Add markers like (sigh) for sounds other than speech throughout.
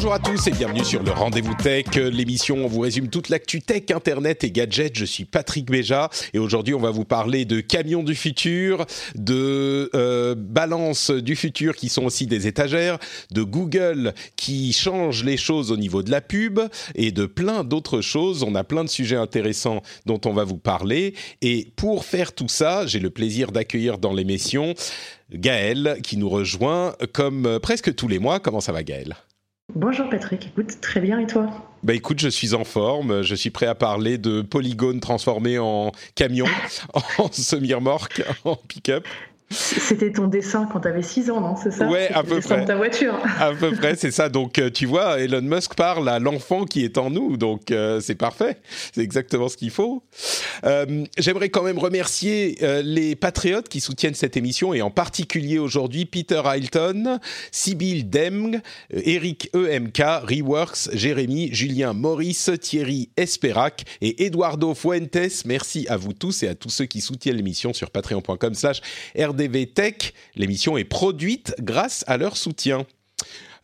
Bonjour à tous et bienvenue sur le Rendez-vous Tech, l'émission où on vous résume toute l'actu tech, internet et gadgets. Je suis Patrick Béja et aujourd'hui on va vous parler de camions du futur, de euh, balances du futur qui sont aussi des étagères, de Google qui change les choses au niveau de la pub et de plein d'autres choses. On a plein de sujets intéressants dont on va vous parler et pour faire tout ça, j'ai le plaisir d'accueillir dans l'émission Gaël qui nous rejoint comme presque tous les mois. Comment ça va Gaël Bonjour Patrick, écoute, très bien et toi? Bah écoute, je suis en forme, je suis prêt à parler de polygones transformés en camions, (laughs) en semi-remorque, en pick-up. C'était ton dessin quand tu avais 6 ans, non C'est ça Ouais, à peu près. de ta voiture. À peu près, c'est ça. Donc, euh, tu vois, Elon Musk parle à l'enfant qui est en nous. Donc, euh, c'est parfait. C'est exactement ce qu'il faut. Euh, J'aimerais quand même remercier euh, les patriotes qui soutiennent cette émission et en particulier aujourd'hui Peter Hilton, Sibyl Demg, Eric EMK, Reworks, Jérémy, Julien Maurice, Thierry Esperac et Eduardo Fuentes. Merci à vous tous et à tous ceux qui soutiennent l'émission sur patreon.com slash Tech. L'émission est produite grâce à leur soutien.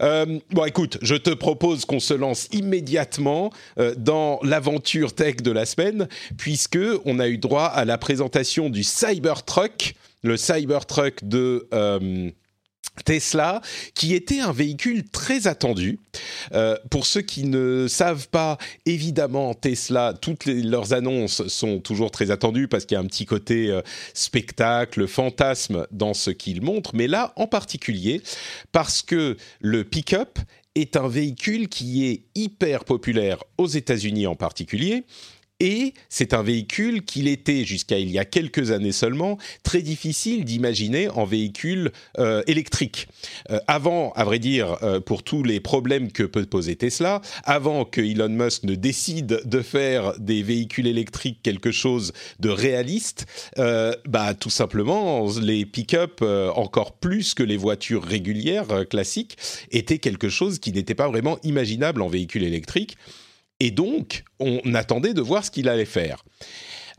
Euh, bon, écoute, je te propose qu'on se lance immédiatement euh, dans l'aventure tech de la semaine, puisque on a eu droit à la présentation du Cybertruck, le Cybertruck de euh, Tesla, qui était un véhicule très attendu. Euh, pour ceux qui ne savent pas, évidemment, Tesla, toutes leurs annonces sont toujours très attendues parce qu'il y a un petit côté euh, spectacle, fantasme dans ce qu'ils montrent, mais là en particulier parce que le pick-up est un véhicule qui est hyper populaire aux États-Unis en particulier et c'est un véhicule qu'il était, jusqu'à il y a quelques années seulement, très difficile d'imaginer en véhicule euh, électrique. Euh, avant, à vrai dire, euh, pour tous les problèmes que peut poser Tesla, avant que Elon Musk ne décide de faire des véhicules électriques quelque chose de réaliste, bah tout simplement, les pick-up, encore plus que les voitures régulières classiques, étaient quelque chose qui n'était pas vraiment imaginable en véhicule électrique. Et donc, on attendait de voir ce qu'il allait faire.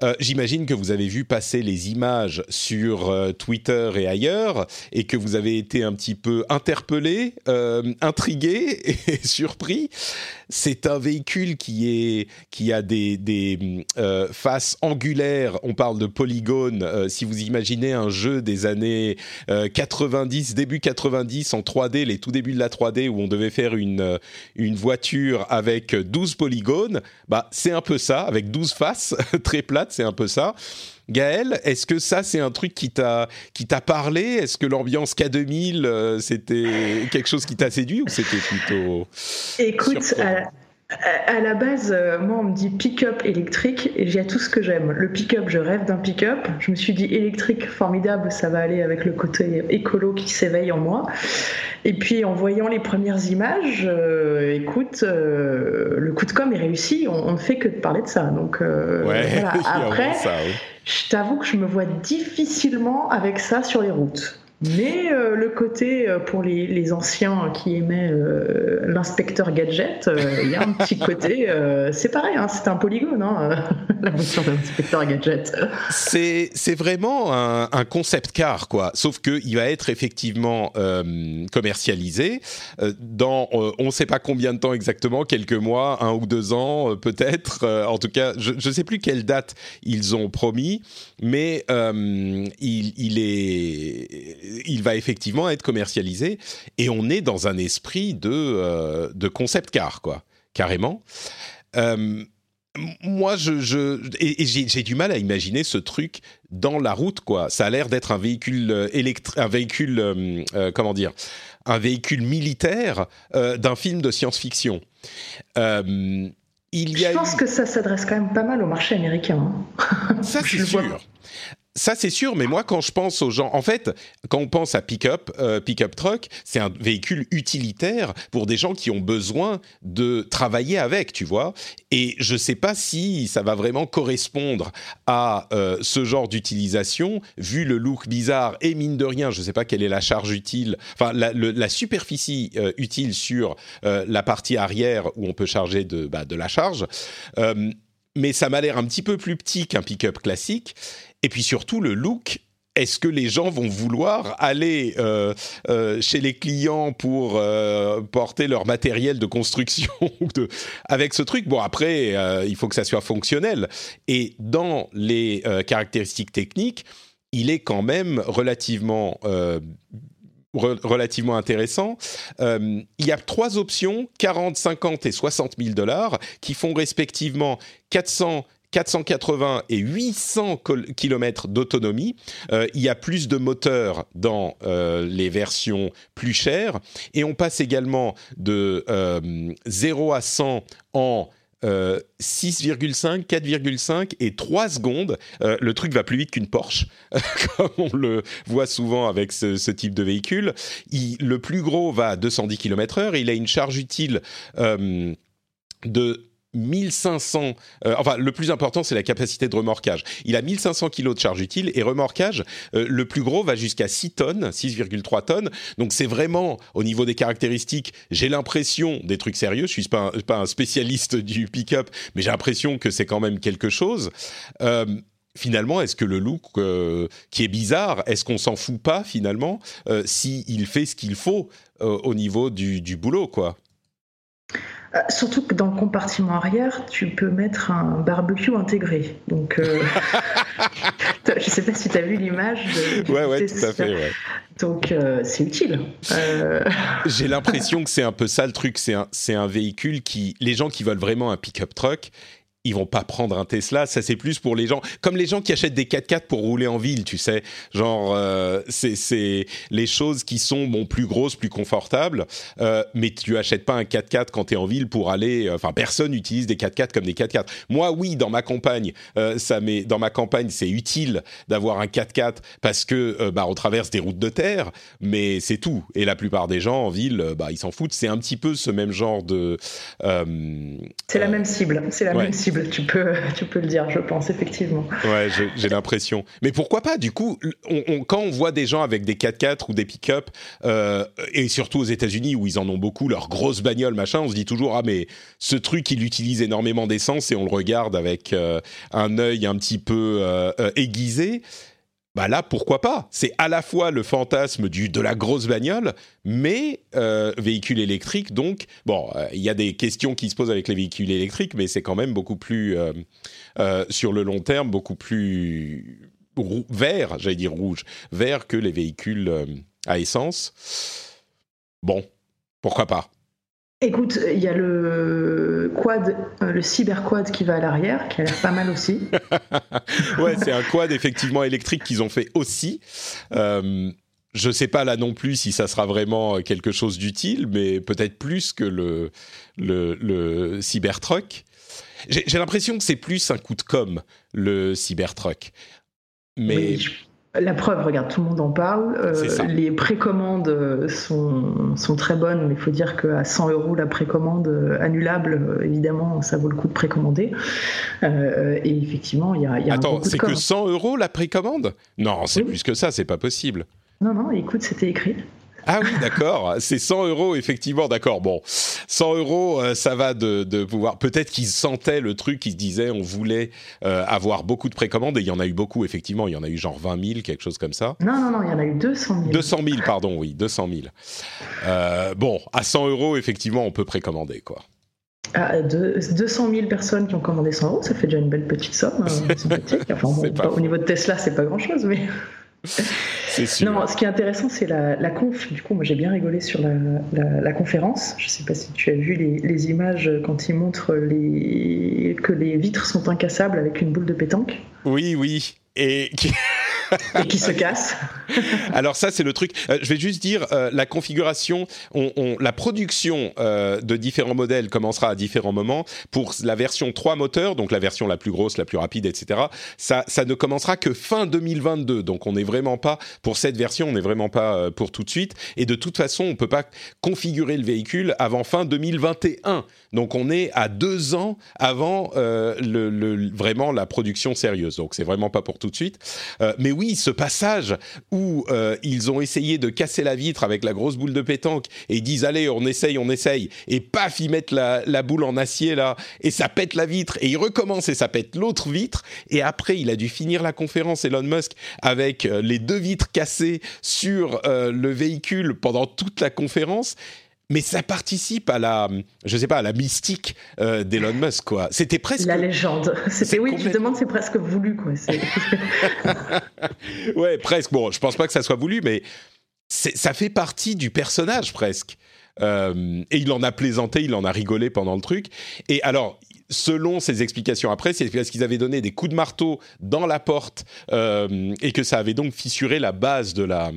Euh, J'imagine que vous avez vu passer les images sur euh, Twitter et ailleurs, et que vous avez été un petit peu interpellé, euh, intrigué (laughs) et surpris. C'est un véhicule qui a des, faces angulaires. On parle de polygones. Si vous imaginez un jeu des années 90, début 90 en 3D, les tout débuts de la 3D où on devait faire une une voiture avec 12 polygones, bah c'est un peu ça, avec 12 faces (laughs) très plates c'est un peu ça. Gaël, est-ce que ça c'est un truc qui t'a qui t'a parlé? Est-ce que l'ambiance K2000 euh, c'était quelque chose qui t'a séduit ou c'était plutôt Écoute, à, la base, euh, moi on me dit pick-up électrique et j'ai tout ce que j'aime. Le pick-up, je rêve d'un pick-up. Je me suis dit électrique, formidable, ça va aller avec le côté écolo qui s'éveille en moi. Et puis en voyant les premières images, euh, écoute, euh, le coup de com est réussi. On, ne fait que de parler de ça. Donc voilà. (laughs) après, je t'avoue que je me vois difficilement avec ça sur les routes. Mais euh, le côté euh, pour les, les, anciens qui aimaient euh, l'inspecteur gadget, il y a un petit (laughs) côté, c'est pareil, hein, c'est un polygone, hein, (laughs) la voiture de l'inspecteur gadget. C'est c'est vraiment un, un, concept car quoi, sauf que il va être effectivement commercialisé dans on ne sait pas combien de temps exactement, quelques mois, un ou deux ans peut-être. en tout cas, je ne sais plus quelle date ils ont promis, mais il, il est il va effectivement être commercialisé et on est dans un esprit de, euh, de concept car, quoi, carrément. Euh, moi, je, je et, j'ai du mal à imaginer ce truc dans la route, quoi. Ça a l'air d'être un véhicule euh, électrique, un véhicule, comment dire, un véhicule militaire d'un film de science-fiction. il y a je pense que ça s'adresse quand même pas mal au marché américain. Hein. Ça, (laughs) c'est sûr ça c'est sûr, mais moi quand je pense aux gens, en fait, quand on pense à pick-up, euh, pick-up truck, c'est un véhicule utilitaire pour des gens qui ont besoin de travailler avec, tu vois. Et je sais pas si ça va vraiment correspondre à euh, ce genre d'utilisation, vu le look bizarre et mine de rien, je sais pas quelle est la charge utile, enfin la, la superficie euh, utile sur la partie arrière où on peut charger de, bah, de la charge mais ça m'a l'air un petit peu plus petit qu'un pick-up classique. Et puis surtout, le look est-ce que les gens vont vouloir aller euh, euh, chez les clients pour euh, porter leur matériel de construction (laughs) avec ce truc? Bon, après, il faut que ça soit fonctionnel. Et dans les caractéristiques techniques, il est quand même relativement relativement intéressant. il y a trois options, 40, 50 et 60 000 dollars, qui font respectivement 400 480 et 800 km d'autonomie. Euh, il y a plus de moteurs dans euh, les versions plus chères. Et on passe également de 0 euh, à 100 en 6,5, 4,5 et 3 secondes. le truc va plus vite qu'une Porsche, (laughs) comme on le voit souvent avec ce, type de véhicule. le plus gros va à 210 km/h. Il a une charge utile de 1500, euh, enfin le plus important c'est la capacité de remorquage. Il a 1500 kg de charge utile et remorquage, euh, le plus gros va jusqu'à 6 tonnes, 6,3 tonnes. Donc c'est vraiment au niveau des caractéristiques, j'ai l'impression des trucs sérieux. Je suis pas un, spécialiste (laughs) du pick-up, mais j'ai l'impression que c'est quand même quelque chose. Euh, finalement, est-ce que le look qui est bizarre, est-ce qu'on s'en fout pas finalement s'il fait ce qu'il faut au niveau du, du boulot, quoi? Euh, surtout que dans le compartiment arrière, tu peux mettre un barbecue intégré. Donc, euh, (laughs) (laughs) je ne sais pas si tu as vu l'image. Ouais, ouais, tout à fait. Donc, euh, c'est utile. J'ai (laughs) l'impression que c'est un peu ça le truc. C'est un, un véhicule qui. Les gens qui veulent vraiment un pick-up truck, ils vont pas prendre un Tesla. Ça, c'est plus pour les gens, comme les gens qui achètent des 4x4 pour rouler en ville, tu sais. Genre, euh, c'est les choses qui sont bon plus grosses, plus confortables. Euh, mais tu achètes pas un 4x4 quand tu es en ville pour aller. Euh, enfin, personne n'utilise des 4x4 comme des 4x4. Moi, oui, dans ma campagne, ça met dans ma campagne, c'est utile d'avoir un 4x4 parce que bah on traverse des routes de terre, mais c'est tout. Et la plupart des gens en ville, bah ils s'en foutent. C'est un petit peu ce même genre de. c'est la même cible. C'est la même cible tu peux, tu peux le dire, je pense, effectivement. Ouais, j'ai l'impression. Mais pourquoi pas Du coup, quand on voit des gens avec des 4x4 ou des pick-up, euh, et surtout aux États-Unis où ils en ont beaucoup, leurs grosses bagnoles, machin, on se dit toujours ah mais ce truc il utilise énormément d'essence et on le regarde avec euh, un œil un petit peu euh, aiguisé bah là, pourquoi pas? C'est à la fois le fantasme de la grosse bagnole, mais euh, véhicule électrique. Donc, bon, euh, il y a des questions qui se posent avec les véhicules électriques, mais c'est quand même beaucoup plus, euh, sur le long terme, beaucoup plus vert, j'allais dire rouge, vert que les véhicules à essence. Bon, pourquoi pas? Écoute, il y a le quad, euh, le cyber quad qui va à l'arrière, qui a l'air pas mal aussi. (laughs) ouais, c'est un quad effectivement électrique qu'ils ont fait aussi. Euh, je sais pas là non plus si ça sera vraiment quelque chose d'utile, mais peut-être plus que le, le, le Cybertruck. J'ai l'impression que c'est plus un coup de com, le Cybertruck. Mais la preuve, regarde, tout le monde en parle. Euh, les précommandes euh, sont, sont, très bonnes, mais il faut dire qu'à 100 euros la précommande euh, annulable, évidemment, ça vaut le coup de précommander. et effectivement, il y a, y a Attends, c'est que 100 euros la précommande? Non, c'est plus que ça, c'est pas possible. Non, non, écoute, c'était écrit. Ah oui, d'accord. C'est 100 euros, effectivement. D'accord. Bon, 100 euros, euh, ça va de, pouvoir. Peut-être qu'ils sentaient le truc, ils se disaient, on voulait euh, avoir beaucoup de précommandes, et il y en a eu beaucoup, effectivement. Il y en a eu genre 20 000, quelque chose comme ça. Non, non, non, il y en a eu 200 000. 200 000, pardon, oui, 200 000. Euh, bon, à 100 euros, effectivement, on peut précommander, quoi. Ah, 200 000 personnes qui ont commandé 100 euros, ça fait déjà une belle petite somme. (laughs) Enfin, au niveau de Tesla, c'est pas grand-chose, mais. Non, ce qui est intéressant, c'est la, conf. Du coup, moi, j'ai bien rigolé sur la, conférence. Je ne sais pas si tu as vu les, images quand ils montrent les, que les vitres sont incassables avec une boule de pétanque. Oui, oui. Et et qui se casse. (laughs) Alors ça, c'est le truc. Euh, je vais juste dire euh, la configuration, on, la production euh, de différents modèles commencera à différents moments. Pour la version 3 moteurs, donc la version la plus grosse, la plus rapide, etc. Ça, ça ne commencera que fin 2022. Donc on n'est vraiment pas pour cette version, on n'est vraiment pas pour tout de suite. Et de toute façon, on peut pas configurer le véhicule avant fin 2021. Donc on est à deux ans avant le, le, vraiment la production sérieuse. Donc c'est vraiment pas pour tout de suite. mais oui, ce passage où euh, ils ont essayé de casser la vitre avec la grosse boule de pétanque et ils disent allez, on essaye, on essaye, et paf, ils mettent la, la boule en acier là. Et ça pète la vitre. Et ils recommencent et ça pète l'autre vitre. Et après il a dû finir la conférence Elon Musk avec euh, les deux vitres cassées sur euh, le véhicule pendant toute la conférence mais ça participe à la, je sais pas, à la mystique euh, d'Elon Musk, quoi. C'était presque la légende. C'était oui, tu te demandes, c'est presque voulu, quoi. (laughs) ouais, presque. Bon, je pense pas que ça soit voulu, mais ça fait partie du personnage presque. Euh, et il en a plaisanté, il en a rigolé pendant le truc. Et alors, selon ses explications après, c'est parce qu'ils avaient donné des coups de marteau dans la porte euh, et que ça avait donc fissuré la base de la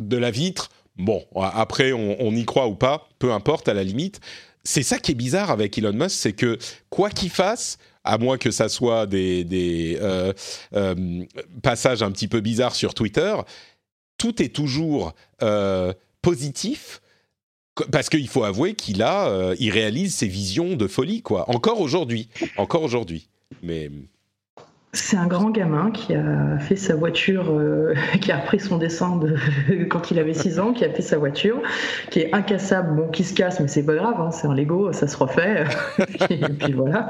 de la vitre Bon, après, on, y croit ou pas, peu importe à la limite. C'est ça qui est bizarre avec Elon Musk, c'est que quoi qu'il fasse, à moins que ça soit des, euh, euh, passages un petit peu bizarres sur Twitter, tout est toujours euh, positif. Parce qu'il faut avouer qu'il a, il réalise ses visions de folie, quoi. Encore aujourd'hui, encore aujourd'hui. Mais c'est un grand gamin qui a fait sa voiture, euh, (laughs) qui a repris son dessin de, (laughs) quand il avait 6 ans, qui a fait sa voiture, qui est incassable, bon, qui se casse, mais c'est pas grave, hein, c'est un Lego, ça se refait. (laughs) et puis voilà.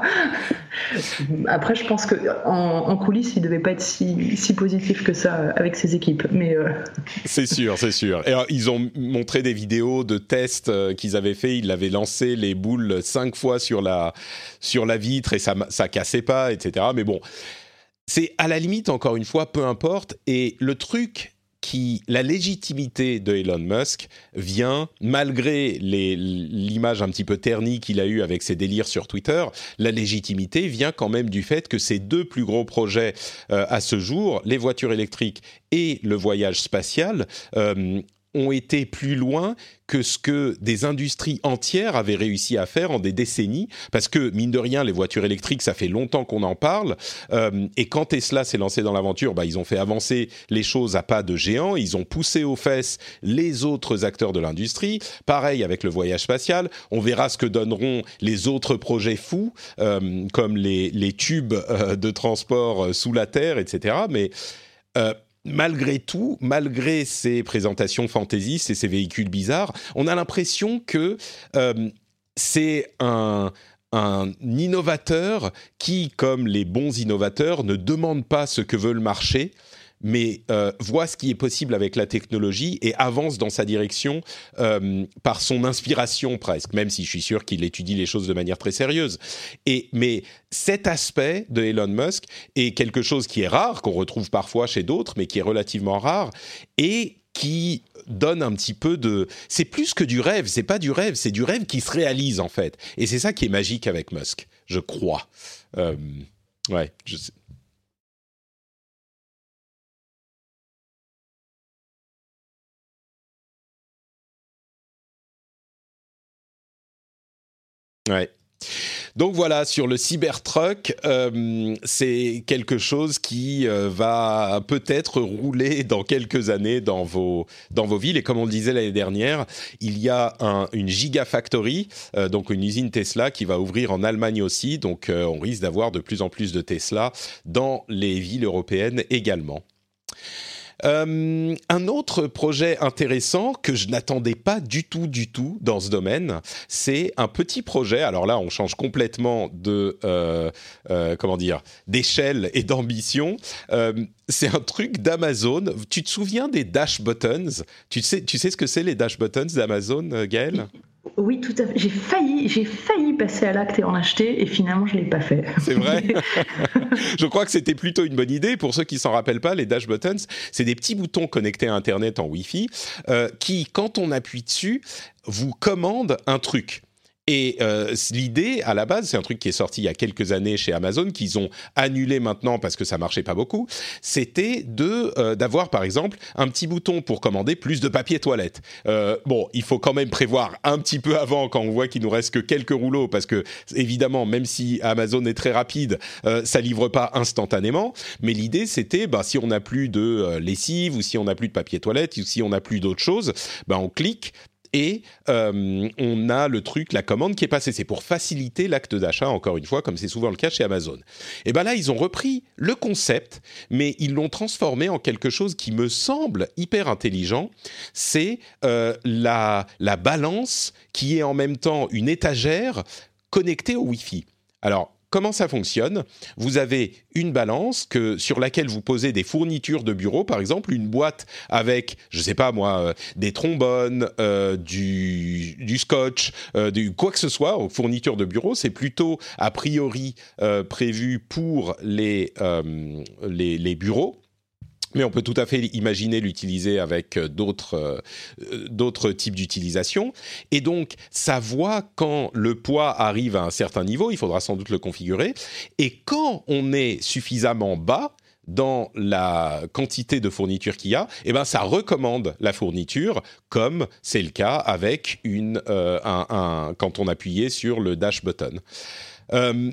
Après, je pense qu'en en, coulisses, il devait pas être si, si, positif que ça avec ses équipes. Mais euh, c'est sûr, c'est sûr. Et ils ont montré des vidéos de tests euh, qu'ils avaient fait. Ils avaient lancé les boules cinq fois sur la sur la vitre et ça ça cassait pas, etc. Mais bon c'est à la limite, encore une fois, peu importe. Et le truc qui, la légitimité de Elon Musk vient, malgré l'image un petit peu ternie qu'il a eue avec ses délires sur Twitter, la légitimité vient quand même du fait que ses deux plus gros projets euh, à ce jour, les voitures électriques et le voyage spatial, euh, ont été plus loin que ce que des industries entières avaient réussi à faire en des décennies, parce que mine de rien, les voitures électriques, ça fait longtemps qu'on en parle, euh, et quand Tesla s'est lancé dans l'aventure, bah, ils ont fait avancer les choses à pas de géant, ils ont poussé aux fesses les autres acteurs de l'industrie, pareil avec le voyage spatial, on verra ce que donneront les autres projets fous, euh, comme les, les tubes euh, de transport sous la Terre, etc., mais malgré tout, malgré ces présentations fantaisistes et ces véhicules bizarres, on a l'impression que euh, c'est un, un innovateur qui, comme les bons innovateurs, ne demande pas ce que veut le marché, mais euh, voit ce qui est possible avec la technologie et avance dans sa direction euh, par son inspiration presque, même si je suis sûr qu'il étudie les choses de manière très sérieuse. Et, mais cet aspect de Elon Musk est quelque chose qui est rare, qu'on retrouve parfois chez d'autres, mais qui est relativement rare, et qui donne un petit peu de... C'est plus que du rêve, c'est pas du rêve, c'est du rêve qui se réalise en fait. Et c'est ça qui est magique avec Musk, je crois. Euh, ouais, je sais. Ouais. Donc voilà, sur le Cybertruck, euh, c'est quelque chose qui euh, va peut-être rouler dans quelques années dans vos, dans vos villes. Et comme on le disait l'année dernière, il y a un, une Gigafactory, euh, donc une usine Tesla qui va ouvrir en Allemagne aussi. Donc on risque d'avoir de plus en plus de Tesla dans les villes européennes également. Euh, un autre projet intéressant que je n'attendais pas du tout, du tout dans ce domaine, c'est un petit projet. Alors là, on change complètement de euh, euh, comment dire d'échelle et d'ambition. c'est un truc d'Amazon. Tu te souviens des dash buttons? Tu sais, tu sais ce que c'est les dash buttons d'Amazon, Gaël? Oui, tout à fait. J'ai failli, j'ai failli passer à l'acte et en acheter, et finalement, je l'ai pas fait. C'est vrai. (laughs) je crois que c'était plutôt une bonne idée. Pour ceux qui s'en rappellent pas, les dash buttons, c'est des petits boutons connectés à Internet en Wi-Fi euh, qui, quand on appuie dessus, vous commandent un truc. Et euh, l'idée, à la base, c'est un truc qui est sorti il y a quelques années chez Amazon, qu'ils ont annulé maintenant parce que ça marchait pas beaucoup. C'était de euh, d'avoir, par exemple, un petit bouton pour commander plus de papier toilette. Euh, bon, il faut quand même prévoir un petit peu avant quand on voit qu'il nous reste que quelques rouleaux, parce que évidemment, même si Amazon est très rapide, ça livre pas instantanément. Mais l'idée, c'était, bah, si on n'a plus de lessive ou si on n'a plus de papier toilette ou si on n'a plus d'autres choses, bah, on clique et euh, on a le truc, la commande qui est passée. C'est pour faciliter l'acte d'achat, encore une fois, comme c'est souvent le cas chez Amazon. Et bien là, ils ont repris le concept, mais ils l'ont transformé en quelque chose qui me semble hyper intelligent. C'est euh, la, la balance qui est en même temps une étagère connectée au Wi-Fi. Alors, Comment ça fonctionne? Vous avez une balance sur laquelle vous posez des fournitures de bureau, par exemple une boîte avec, je ne sais pas moi, euh, des trombones, euh, du, scotch, euh, quoi que ce soit, aux fournitures de bureau. C'est plutôt a priori prévu pour les bureaux. Mais on peut tout à fait imaginer l'utiliser avec euh, d'autres euh, d'autres types d'utilisation. Et donc, ça voit quand le poids arrive à un certain niveau, il faudra sans doute le configurer. Et quand on est suffisamment bas, dans la quantité de fourniture qu'il y a, eh ben ça recommande la fourniture, comme c'est le cas avec une, euh, un, un, quand on appuyait sur le dash button. Euh,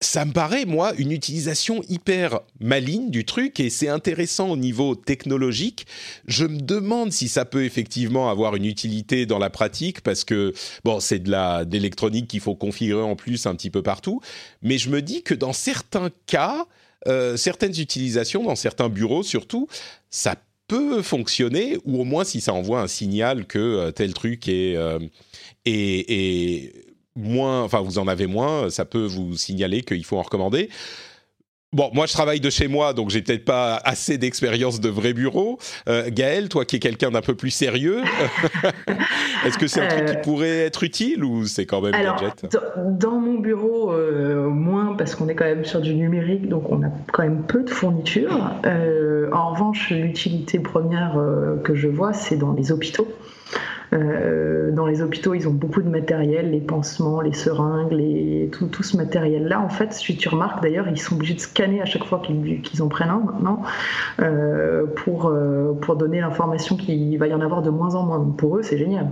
ça me paraît, moi, une utilisation hyper maligne du truc et c'est intéressant au niveau technologique. Je me demande si ça peut effectivement avoir une utilité dans la pratique parce que, bon, c'est de la, d'électronique qu'il faut configurer en plus un petit peu partout. Mais je me dis que dans certains cas, euh, certaines utilisations, dans certains bureaux surtout, ça peut fonctionner ou au moins si ça envoie un signal que euh, tel truc est, euh, moins, enfin vous en avez moins, ça peut vous signaler qu'il faut en recommander. Bon, moi je travaille de chez moi, donc j'ai peut-être pas assez d'expérience de vrai bureau. Euh, Gaël, toi qui es quelqu'un d'un peu plus sérieux, (laughs) est-ce que c'est un truc qui euh, pourrait être utile ou c'est quand même alors, gadget? Dans mon bureau, euh, moins parce qu'on est quand même sur du numérique, donc on a quand même peu de fournitures. en revanche, l'utilité première que je vois, c'est dans les hôpitaux. Euh, dans les hôpitaux, ils ont beaucoup de matériel, les pansements, les seringues, tout, ce matériel-là. En fait, si tu remarques d'ailleurs, ils sont obligés de scanner à chaque fois qu'ils en prennent un maintenant euh, pour, euh, pour donner l'information qu'il va y en avoir de moins en moins. Pour eux, c'est génial.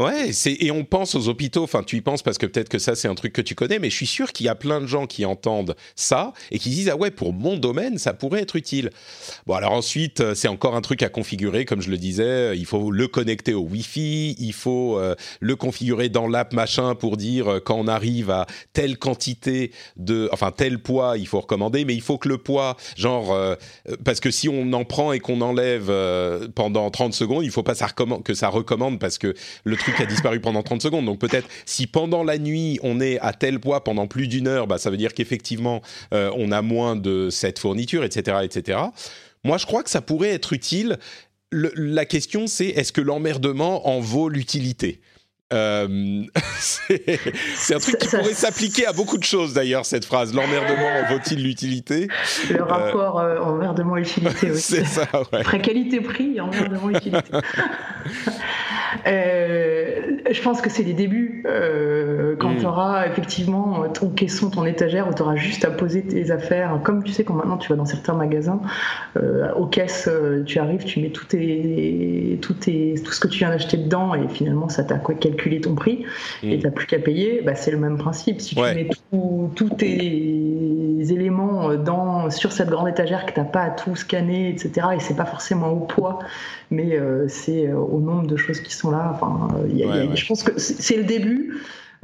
Ouais, et on pense aux hôpitaux. Enfin, tu y penses parce que peut-être que ça c'est un truc que tu connais, mais je suis sûr qu'il y a plein de gens qui entendent ça et qui disent ah ouais pour mon domaine ça pourrait être utile. Bon alors ensuite euh, c'est encore un truc à configurer comme je le disais. Il faut le connecter au Wi-Fi, il faut euh, le configurer dans l'app machin pour dire euh, quand on arrive à telle quantité de, enfin tel poids il faut recommander, mais il faut que le poids genre parce que si on en prend et qu'on enlève pendant 30 secondes, il faut pas ça que ça recommande parce que le truc a disparu pendant 30 secondes. Donc peut-être si pendant la nuit on est à tel poids pendant plus d'une heure, bah, ça veut dire qu'effectivement euh, on a moins de cette fourniture, etc., etc. Moi, je crois que ça pourrait être utile. la question, c'est est-ce que l'emmerdement en vaut l'utilité? Euh, (laughs) c'est un truc qui pourrait s'appliquer à beaucoup de choses d'ailleurs, cette phrase. L'emmerdement en vaut-il l'utilité? Le rapport euh, emmerdement-utilité (laughs) aussi. c'est ça, ouais. Après qualité-prix, emmerdement-utilité. (laughs) Euh, je pense que c'est les débuts. Euh, quand mm. tu auras effectivement ton caisson, ton étagère, où tu auras juste à poser tes affaires. Comme tu sais, quand maintenant tu vas dans certains magasins, euh, aux caisses, tu arrives, tu mets tout, tes, tout, tes, tout ce que tu viens d'acheter dedans et finalement ça t'a calculé ton prix mm. et tu n'as plus qu'à payer. Bah, c'est le même principe. Si tu mets tous tes éléments dans, sur cette grande étagère que tu n'as pas à tout scanner, etc., et c'est pas forcément au poids, mais c'est au nombre de choses qui sont là. Enfin, je pense que c'est le début.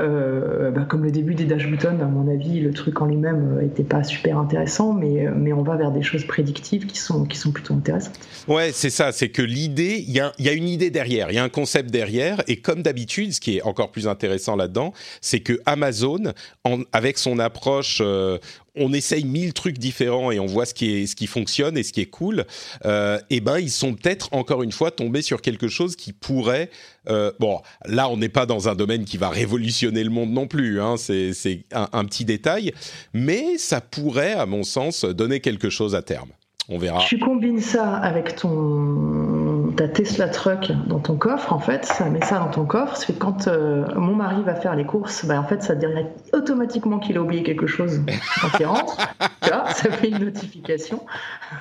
Euh, bah, comme le début des dash buttons, à mon avis, le truc en lui-même n'était pas super intéressant, mais, mais on va vers des choses prédictives qui sont, qui sont plutôt intéressantes. Ouais, c'est ça, c'est que l'idée, il y a, y a, une idée derrière, il y a un concept derrière, et comme d'habitude, ce qui est encore plus intéressant là-dedans, c'est que Amazon, en, avec son approche, euh, on essaye mille trucs différents et on voit ce qui, est, ce qui fonctionne et ce qui est cool, euh, et eh ben ils sont peut-être encore une fois tombés sur quelque chose qui pourrait. Euh, bon, là on n'est pas dans un domaine qui va révolutionner le monde non plus, hein, c'est un, un petit détail, mais ça pourrait, à mon sens, donner quelque chose à terme. On verra. Tu combines ça avec ton ta Tesla Truck dans ton coffre, en fait, ça met ça dans ton coffre. C'est quand euh, mon mari va faire les courses, bah, en fait, ça dirait automatiquement qu'il a oublié quelque chose quand il rentre. ça fait une notification.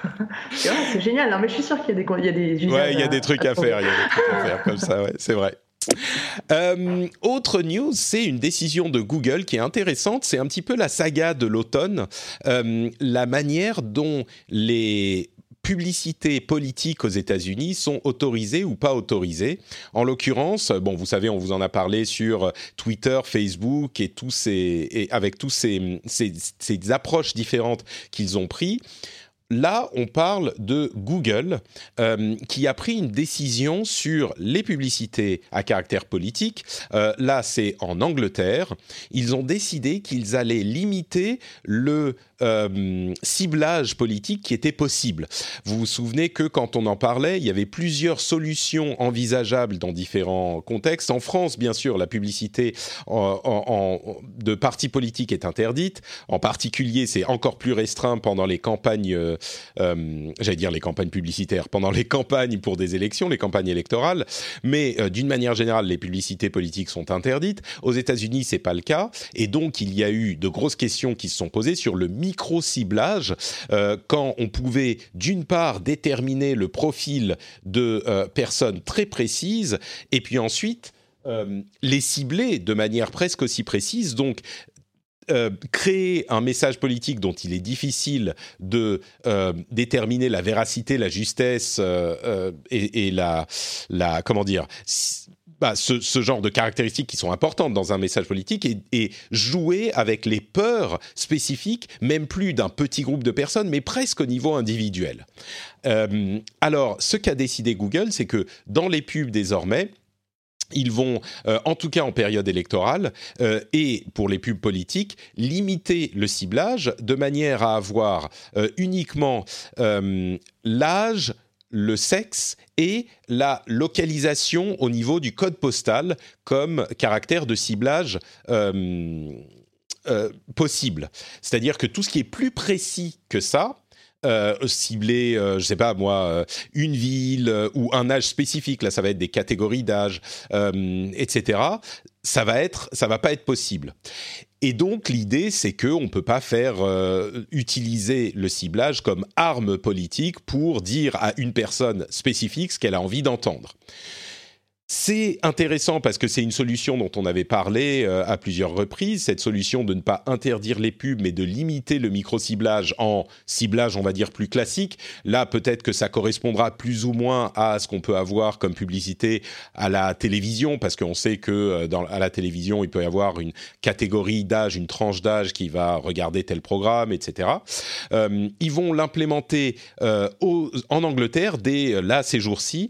(laughs) c'est génial. Non, mais je suis sûr qu'il y a des, il y a des Ouais, il y a des trucs à, faire. Il y a des trucs à faire (laughs) comme ça. Ouais, c'est vrai. Euh, autre news, c'est une décision de Google qui est intéressante. C'est un petit peu la saga de l'automne. Euh, la manière dont les publicités politiques aux États-Unis sont autorisées ou pas autorisées. En l'occurrence, bon, vous savez, on vous en a parlé sur Twitter, Facebook et avec tous ces, approches différentes qu'ils ont pris. Là, on parle de Google euh, qui a pris une décision sur les publicités à caractère politique. Euh, là, c'est en Angleterre. Ils ont décidé qu'ils allaient limiter le euh, ciblage politique qui était possible. Vous vous souvenez que quand on en parlait, il y avait plusieurs solutions envisageables dans différents contextes. En France, bien sûr, la publicité de partis politiques est interdite. En particulier, c'est encore plus restreint pendant les campagnes, euh, euh, j'allais dire les campagnes publicitaires, pendant les campagnes pour des élections, les campagnes électorales. Mais d'une manière générale, les publicités politiques sont interdites. Aux États-Unis, c'est pas le cas, et donc il y a eu de grosses questions qui se sont posées sur le micro-ciblage, euh, quand on pouvait d'une part déterminer le profil de euh, personnes très précises, et puis ensuite euh, les cibler de manière presque aussi précise. Donc créer un message politique dont il est difficile de déterminer la véracité, la justesse et, la, la comment dire bah, ce, genre de caractéristiques qui sont importantes dans un message politique et, jouer avec les peurs spécifiques, même plus d'un petit groupe de personnes, mais presque au niveau individuel. Euh, alors, ce qu'a décidé Google, c'est que dans les pubs désormais, ils vont, euh, en tout cas en période électorale, euh, et pour les pubs politiques, limiter le ciblage de manière à avoir uniquement l'âge, le sexe et la localisation au niveau du code postal comme caractère de ciblage euh, euh, possible. C'est-à-dire que tout ce qui est plus précis que ça, euh, cibler, je sais pas moi, une ville ou un âge spécifique. Là, ça va être des catégories d'âge, etc. Ça va être, ça va pas être possible. Et donc l'idée, c'est qu'on ne peut pas faire euh, utiliser le ciblage comme arme politique pour dire à une personne spécifique ce qu'elle a envie d'entendre. C'est intéressant parce que c'est une solution dont on avait parlé euh, à plusieurs reprises, cette solution de ne pas interdire les pubs mais de limiter le micro-ciblage en ciblage, on va dire, plus classique. Là, peut-être que ça correspondra plus ou moins à ce qu'on peut avoir comme publicité à la télévision parce qu'on sait que euh, dans, à la télévision, il peut y avoir une catégorie d'âge, une tranche d'âge qui va regarder tel programme, etc. Euh, ils vont l'implémenter euh, en Angleterre dès là ces jours-ci.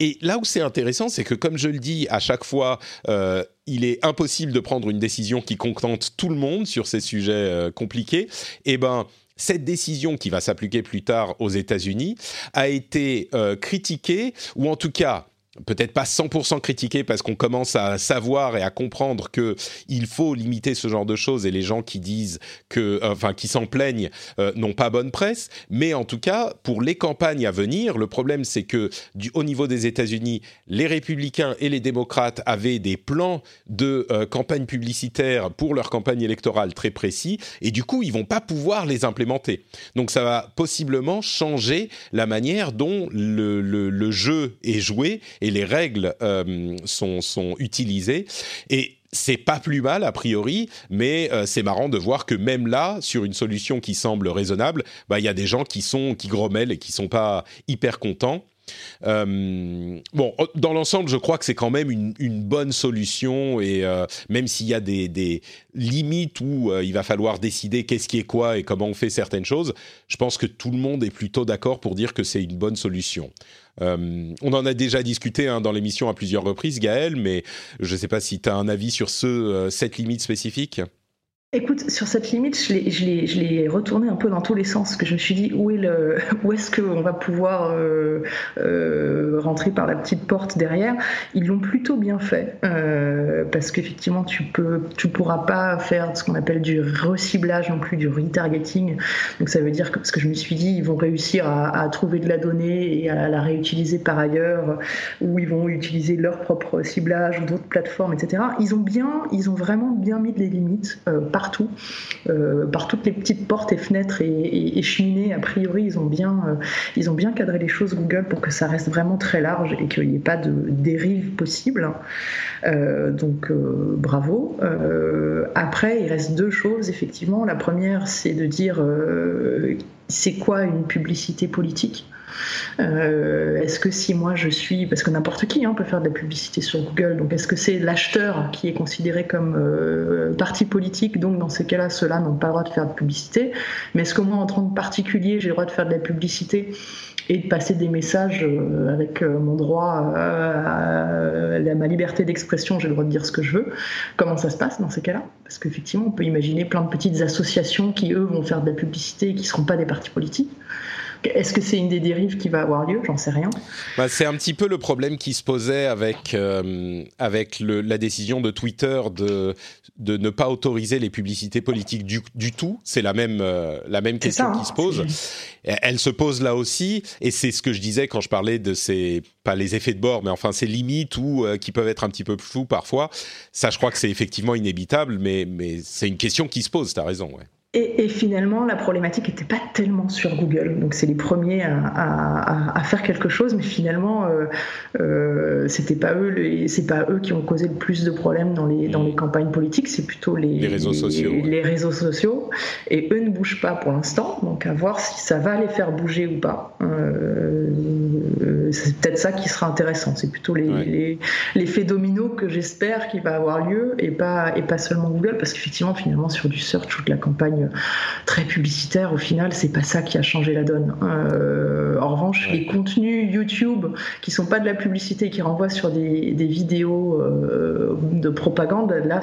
Et là où c'est intéressant, c'est que comme je le dis à chaque fois, euh, il est impossible de prendre une décision qui contente tout le monde sur ces sujets euh, compliqués. Eh ben, cette décision qui va s'appliquer plus tard aux États-Unis a été euh, critiquée, ou en tout cas peut-être pas 100% critiqué parce qu'on commence à savoir et à comprendre que il faut limiter ce genre de choses et les gens qui disent que, enfin, qui s'en plaignent euh, n'ont pas bonne presse. Mais en tout cas, pour les campagnes à venir, le problème c'est que au niveau des États-Unis, les républicains et les démocrates avaient des plans de euh, campagne publicitaire pour leur campagne électorale très précis et du coup, ils vont pas pouvoir les implémenter. Donc, ça va possiblement changer la manière dont le, jeu est joué les règles euh, sont, sont utilisées. Et c'est pas plus mal a priori, mais euh, c'est marrant de voir que même là, sur une solution qui semble raisonnable, bah, il y a des gens qui sont qui grommellent et qui sont pas hyper contents. Euh, bon, dans l'ensemble, je crois que c'est quand même une, bonne solution et euh, même s'il y a des, limites où euh, il va falloir décider qu'est-ce qui est quoi et comment on fait certaines choses, je pense que tout le monde est plutôt d'accord pour dire que c'est une bonne solution. on en a déjà discuté hein, dans l'émission à plusieurs reprises, Gaël, mais je ne sais pas si tu as un avis sur ce, cette limite spécifique. Écoute, sur cette limite, je l'ai, je l'ai, retourné un peu dans tous les sens, que je me suis dit (laughs) où est-ce qu'on va pouvoir euh, euh, rentrer par la petite porte derrière? Ils l'ont plutôt bien fait euh, parce qu'effectivement, tu tu pourras pas faire ce qu'on appelle du reciblage non plus, du retargeting. Donc ça veut dire que, parce que je me suis dit, ils vont réussir à, à trouver de la donnée et à la réutiliser par ailleurs, ou ils vont utiliser leur propre ciblage ou d'autres plateformes, etc. Ils ont bien, ils ont vraiment bien mis des limites partout, euh, par toutes les petites portes et fenêtres et, cheminées. A priori, ils ont, bien, euh, ils ont bien cadré les choses Google pour que ça reste vraiment très large et qu'il n'y ait pas de dérive possible. Euh, donc bravo. après, il reste deux choses, effectivement. La première, c'est de dire c'est quoi une publicité politique? Euh, est-ce que si moi je suis, parce que n'importe qui hein, peut faire de la publicité sur Google, donc est-ce que c'est l'acheteur qui est considéré comme euh, parti politique, donc dans ces cas-là, ceux-là n'ont pas le droit de faire de publicité, mais est-ce que moi en tant que particulier, j'ai le droit de faire de la publicité et de passer des messages euh, avec mon droit à, ma liberté d'expression, j'ai le droit de dire ce que je veux. Comment ça se passe dans ces cas-là? Parce qu'effectivement, on peut imaginer plein de petites associations qui, eux, vont faire de la publicité et qui ne seront pas des partis politiques. Est-ce que c'est une des dérives qui va avoir lieu? J'en sais rien. Bah, c'est un petit peu le problème qui se posait avec, euh, avec la décision de Twitter de, de ne pas autoriser les publicités politiques du, du tout. C'est la même, euh, la même question qui hein. se pose. Elle se pose là aussi, et c'est ce que je disais quand je parlais de ces, pas les effets de bord, mais enfin ces limites ou euh, qui peuvent être un petit peu floues parfois. Ça, je crois que c'est effectivement inévitable, mais, mais c'est une question qui se pose, tu as raison. Ouais. Et, finalement, la problématique n'était pas tellement sur Google. Donc, c'est les premiers à, faire quelque chose, mais finalement, euh, euh, c'était pas eux, c'est pas eux qui ont causé le plus de problèmes dans les dans les campagnes politiques. C'est plutôt les, réseaux sociaux. Les, réseaux sociaux. Et eux ne bougent pas pour l'instant. Donc, à voir si ça va les faire bouger ou pas. Euh, c'est peut-être ça qui sera intéressant. C'est plutôt les, l'effet domino que j'espère qu'il va avoir lieu et pas et pas seulement Google, parce qu'effectivement, finalement, sur du search, toute la campagne très publicitaire, au final, c'est pas ça qui a changé la donne. Euh, en revanche, les contenus YouTube qui sont pas de la publicité, qui renvoient sur des, vidéos euh, de propagande, là,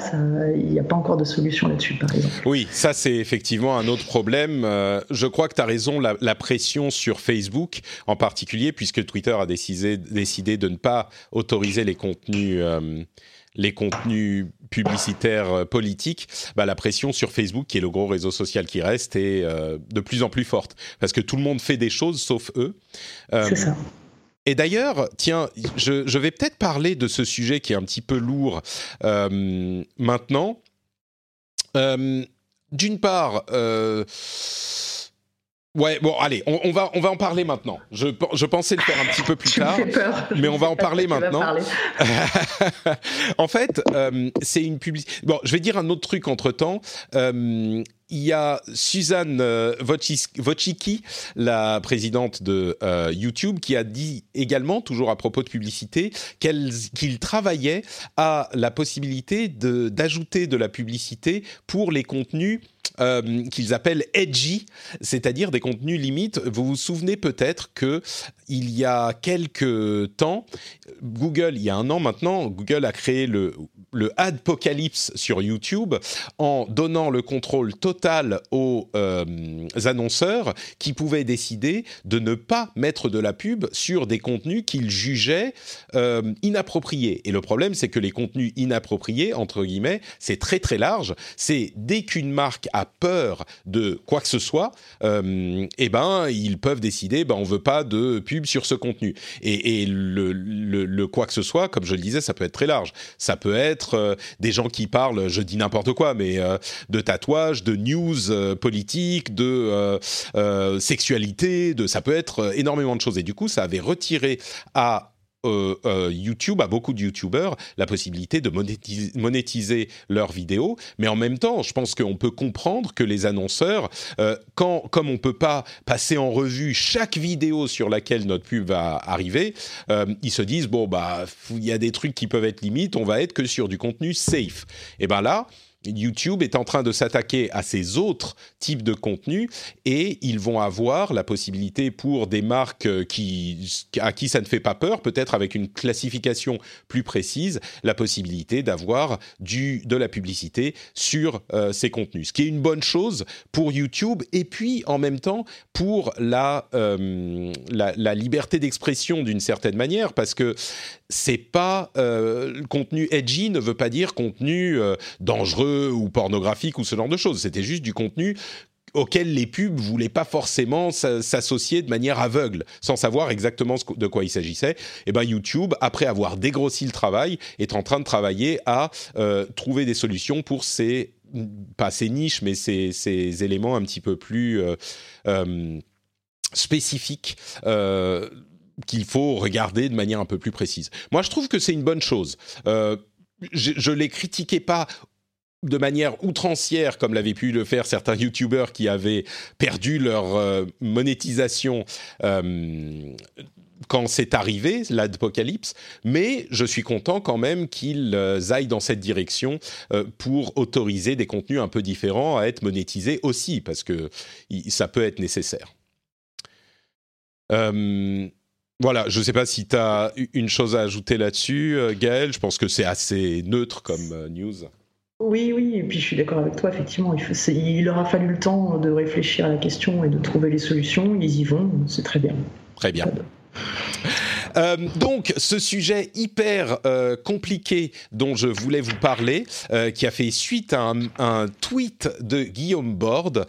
il n'y a pas encore de solution là-dessus, par exemple. Oui, ça, c'est effectivement un autre problème. Euh, je crois que tu as raison, la, pression sur Facebook en particulier, puisque Twitter a décidé, décidé de ne pas autoriser les contenus les contenus publicitaires euh, politiques, bah, la pression sur Facebook, qui est le gros réseau social qui reste, est euh, de plus en plus forte. Parce que tout le monde fait des choses, sauf eux. Euh, C'est ça. Et d'ailleurs, tiens, je, je vais peut-être parler de ce sujet qui est un petit peu lourd maintenant. D'une part, Ouais, bon, allez, on, va, on va en parler maintenant. Je, je pensais le faire un petit peu plus (laughs) tard, mais on va en parler maintenant. (laughs) en fait, euh, c'est une publicité. Bon, je vais dire un autre truc entre temps. Euh, il y a Suzanne euh, Wojcicki, la présidente de euh, YouTube, qui a dit également, toujours à propos de publicité, qu'il travaillait à la possibilité d'ajouter de la publicité pour les contenus euh, qu'ils appellent edgy, c'est-à-dire des contenus limites. Vous vous souvenez peut-être que il y a quelques temps, Google, il y a un an maintenant, Google a créé le, le Adpocalypse sur YouTube en donnant le contrôle total aux euh, annonceurs qui pouvaient décider de ne pas mettre de la pub sur des contenus qu'ils jugeaient euh, inappropriés. Et le problème, c'est que les contenus inappropriés, entre guillemets, c'est très très large. C'est dès qu'une marque a peur de quoi que ce soit, euh, eh ben ils peuvent décider, ben on veut pas de pub sur ce contenu. Et, le, quoi que ce soit, comme je le disais, ça peut être très large. Ça peut être euh, des gens qui parlent, je dis n'importe quoi, mais euh, de tatouages, de news politiques, de sexualité, de ça peut être énormément de choses. Et du coup, ça avait retiré à euh, euh, YouTube, à beaucoup de YouTubeurs, la possibilité de monétiser, leurs vidéos. Mais en même temps, je pense qu'on peut comprendre que les annonceurs, euh, quand, comme on ne peut pas passer en revue chaque vidéo sur laquelle notre pub va arriver, ils se disent, bon, bah, il y a des trucs qui peuvent être limites, on va être que sur du contenu safe. Et ben là, YouTube est en train de s'attaquer à ces autres types de contenus et ils vont avoir la possibilité pour des marques qui, à qui ça ne fait pas peur, peut-être avec une classification plus précise, la possibilité d'avoir de la publicité sur euh, ces contenus. Ce qui est une bonne chose pour YouTube et puis en même temps pour la, euh, la, liberté d'expression d'une certaine manière parce que c'est pas euh, contenu edgy ne veut pas dire contenu dangereux ou pornographique ou ce genre de choses. C'était juste du contenu auquel les pubs voulaient pas forcément s'associer de manière aveugle, sans savoir exactement de quoi il s'agissait. Et eh ben YouTube, après avoir dégrossi le travail, est en train de travailler à euh, trouver des solutions pour ces pas ces niches, mais ces, ces éléments un petit peu plus euh, euh, spécifiques. qu'il faut regarder de manière un peu plus précise. Moi, je trouve que c'est une bonne chose. je, je les critiquais pas de manière outrancière, comme l'avaient pu le faire certains youtubeurs qui avaient perdu leur euh, monétisation euh, quand c'est arrivé, l'apocalypse, mais je suis content quand même qu'ils euh, aillent dans cette direction pour autoriser des contenus un peu différents à être monétisés aussi, parce que ça peut être nécessaire. voilà, je ne sais pas si tu as une chose à ajouter là-dessus, Gaël. Je pense que c'est assez neutre comme news. Oui, oui, et puis je suis d'accord avec toi, effectivement, il, il, leur a fallu le temps de réfléchir à la question et de trouver les solutions, ils y vont, c'est très bien. Très bien. Euh, donc, ce sujet hyper euh, compliqué dont je voulais vous parler, euh, qui a fait suite à un, tweet de Guillaume Borde,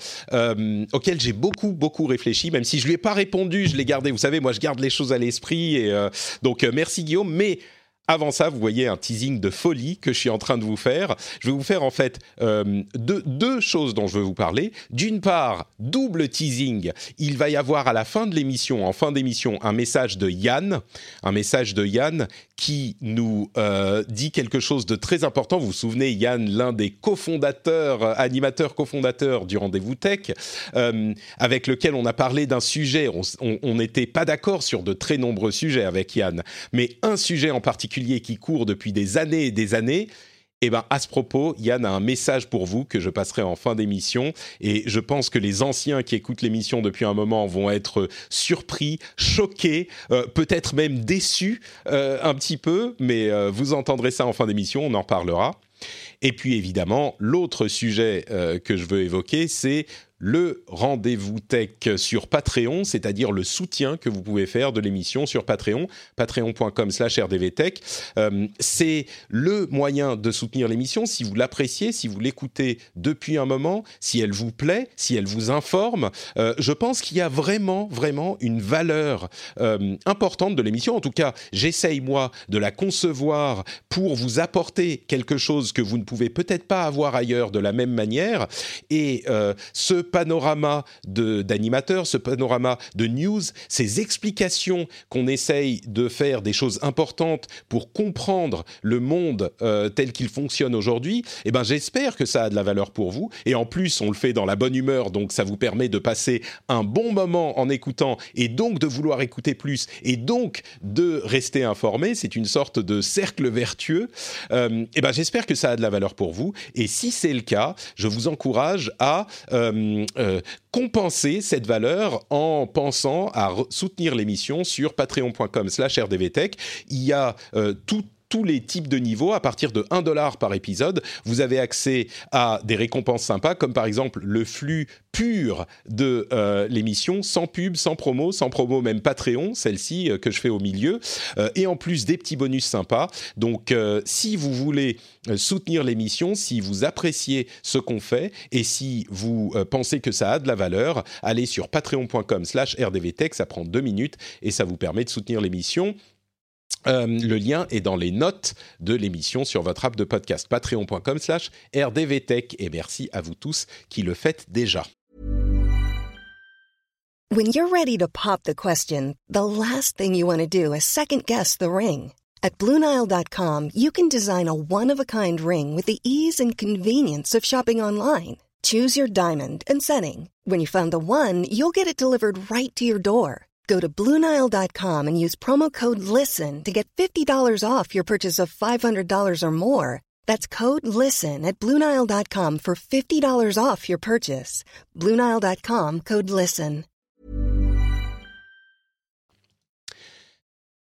auquel j'ai beaucoup, beaucoup réfléchi, même si je lui ai pas répondu, je l'ai gardé. Vous savez, moi, je garde les choses à l'esprit. Et, donc, merci Guillaume. Mais avant ça, vous voyez un teasing de folie que je suis en train de vous faire. Je vais vous faire en fait euh, deux, choses dont je veux vous parler. D'une part, double teasing. Il va y avoir à la fin de l'émission, en fin d'émission, un message de Yann, un message de Yann qui nous euh, dit quelque chose de très important. Vous vous souvenez, Yann, l'un des cofondateurs, animateurs cofondateurs du Rendez-vous Tech, euh, avec lequel on a parlé d'un sujet. On n'était pas d'accord sur de très nombreux sujets avec Yann, mais un sujet en particulier qui court depuis des années et des années, eh ben, à ce propos, Yann a un message pour vous que je passerai en fin d'émission. Et je pense que les anciens qui écoutent l'émission depuis un moment vont être surpris, choqués, euh, peut-être même déçus euh, un petit peu. Mais euh, vous entendrez ça en fin d'émission, on en parlera. Et puis évidemment, l'autre sujet que je veux évoquer, c'est le rendez-vous tech sur Patreon, c'est-à-dire le soutien que vous pouvez faire de l'émission sur Patreon, patreon.com slash rdvtech. Euh, c'est le moyen de soutenir l'émission si vous l'appréciez, si vous l'écoutez depuis un moment, si elle vous plaît, si elle vous informe. Euh, je pense qu'il y a vraiment, vraiment une valeur euh, importante de l'émission. En tout cas, j'essaye, moi, de la concevoir pour vous apporter quelque chose que vous ne pouvez peut-être pas avoir ailleurs de la même manière. Et ce panorama d'animateurs, ce panorama de news, ces explications qu'on essaye de faire des choses importantes pour comprendre le monde euh, tel qu'il fonctionne aujourd'hui, eh ben j'espère que ça a de la valeur pour vous. Et en plus, on le fait dans la bonne humeur, donc ça vous permet de passer un bon moment en écoutant et donc de vouloir écouter plus et donc de rester informé. C'est une sorte de cercle vertueux. Euh, eh ben j'espère que ça a de la valeur pour vous. Et si c'est le cas, je vous encourage à euh, euh, compenser cette valeur en pensant à soutenir l'émission sur patreon.com/rdvtech. Il y a euh, tout tous les types de niveaux. À partir de 1 dollar par épisode, vous avez accès à des récompenses sympas, comme par exemple le flux pur de euh, l'émission, sans pub, sans promo, sans promo même Patreon, celle-ci euh, que je fais au milieu, euh, et en plus des petits bonus sympas. Donc si vous voulez soutenir l'émission, si vous appréciez ce qu'on fait, et si vous pensez que ça a de la valeur, allez sur patreon.com slash rdvtech, ça prend deux minutes, et ça vous permet de soutenir l'émission euh, le lien est dans les notes de l'émission sur votre app de podcast patreon.com slash rdvtech et merci à vous tous qui le faites déjà. When you're ready to pop the question, the last thing you want to do is second guess the ring. At BlueNile.com you can design a one-of-a-kind ring with the ease and convenience of shopping online. Choose your diamond and setting. When you find the one, you'll get it delivered right to your door. Go to Bluenile.com and use promo code LISTEN to get $50 off your purchase of $500 or more. That's code LISTEN at Bluenile.com for $50 off your purchase. Bluenile.com code LISTEN.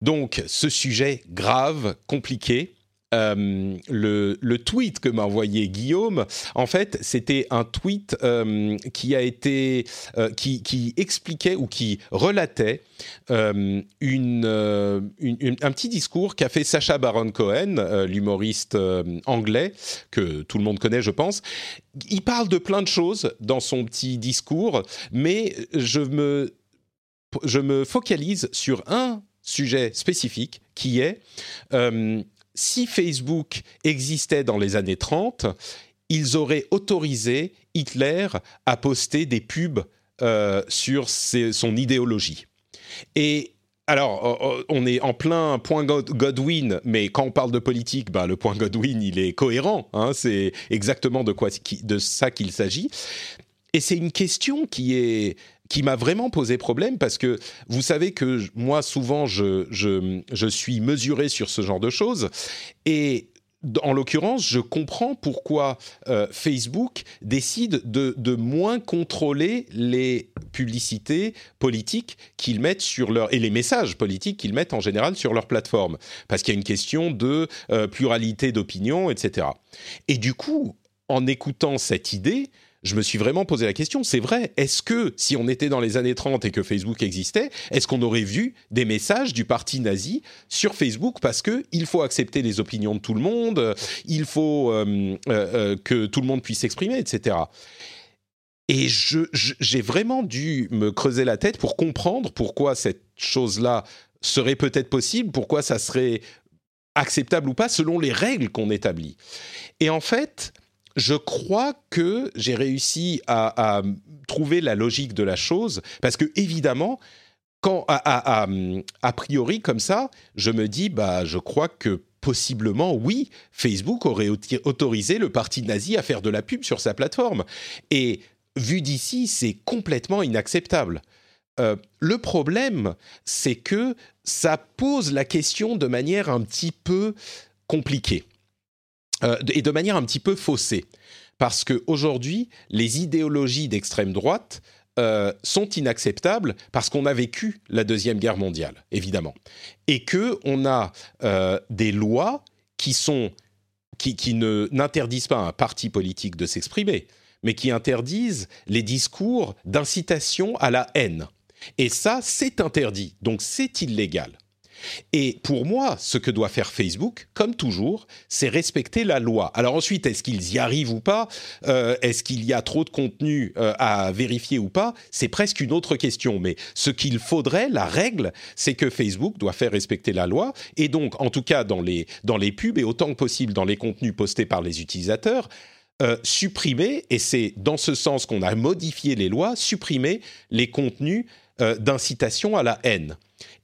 Donc, ce sujet grave, compliqué, Euh, le, tweet que m'a envoyé Guillaume, en fait, c'était un tweet euh, qui a été, euh, qui, expliquait ou qui relatait un petit discours qu'a fait Sacha Baron Cohen, l'humoriste anglais que tout le monde connaît, je pense. Il parle de plein de choses dans son petit discours, mais je me focalise sur un sujet spécifique qui est si Facebook existait dans les années 30, ils auraient autorisé Hitler à poster des pubs euh, sur son idéologie. Et alors, on est en plein point Godwin, mais quand on parle de politique, ben, le point Godwin, il est cohérent. Hein, c'est exactement de, quoi, de ça qu'il s'agit. Et c'est une question qui est qui m'a vraiment posé problème parce que vous savez que moi souvent je, je, suis mesuré sur ce genre de choses et en l'occurrence, je comprends pourquoi euh, Facebook décide de, de, moins contrôler les publicités politiques qu'ils mettent sur leur et les messages politiques qu'ils mettent en général sur leur plateforme, parce qu'il y a une question de euh, pluralité d'opinion, etc. Et du coup, en écoutant cette idée, je me suis vraiment posé la question, c'est vrai, est-ce que si on était dans les années 30 et que Facebook existait, est-ce qu'on aurait vu des messages du parti nazi sur Facebook parce que il faut accepter les opinions de tout le monde, il faut euh, euh, euh, que tout le monde puisse s'exprimer, etc. Et j'ai vraiment dû me creuser la tête pour comprendre pourquoi cette chose-là serait peut-être possible, pourquoi ça serait acceptable ou pas selon les règles qu'on établit. Et en fait, je crois que j'ai réussi à, trouver la logique de la chose, parce que évidemment, quand à, a priori comme ça, je me dis, bah, je crois que possiblement, oui, Facebook aurait autorisé le parti nazi à faire de la pub sur sa plateforme. Et vu d'ici, c'est complètement inacceptable. Euh, le problème, c'est que ça pose la question de manière un petit peu compliquée. Euh, et de manière un petit peu faussée. Parce qu'aujourd'hui, les idéologies d'extrême droite euh, sont inacceptables parce qu'on a vécu la Deuxième Guerre mondiale, évidemment. Et qu'on a euh, des lois qui, sont, qui, qui ne, n'interdisent pas à un parti politique de s'exprimer, mais qui interdisent les discours d'incitation à la haine. Et ça, c'est interdit, donc c'est illégal. Et pour moi, ce que doit faire Facebook, comme toujours, c'est respecter la loi. Alors ensuite, est-ce qu'ils y arrivent ou pas? Euh, Est-ce qu'il y a trop de contenu euh, à vérifier ou pas? C'est presque une autre question. Mais ce qu'il faudrait, la règle, c'est que Facebook doit faire respecter la loi. Et donc, en tout cas, dans les, dans les pubs et autant que possible dans les contenus postés par les utilisateurs, euh, supprimer, et c'est dans ce sens qu'on a modifié les lois, supprimer les contenus d'incitation à la haine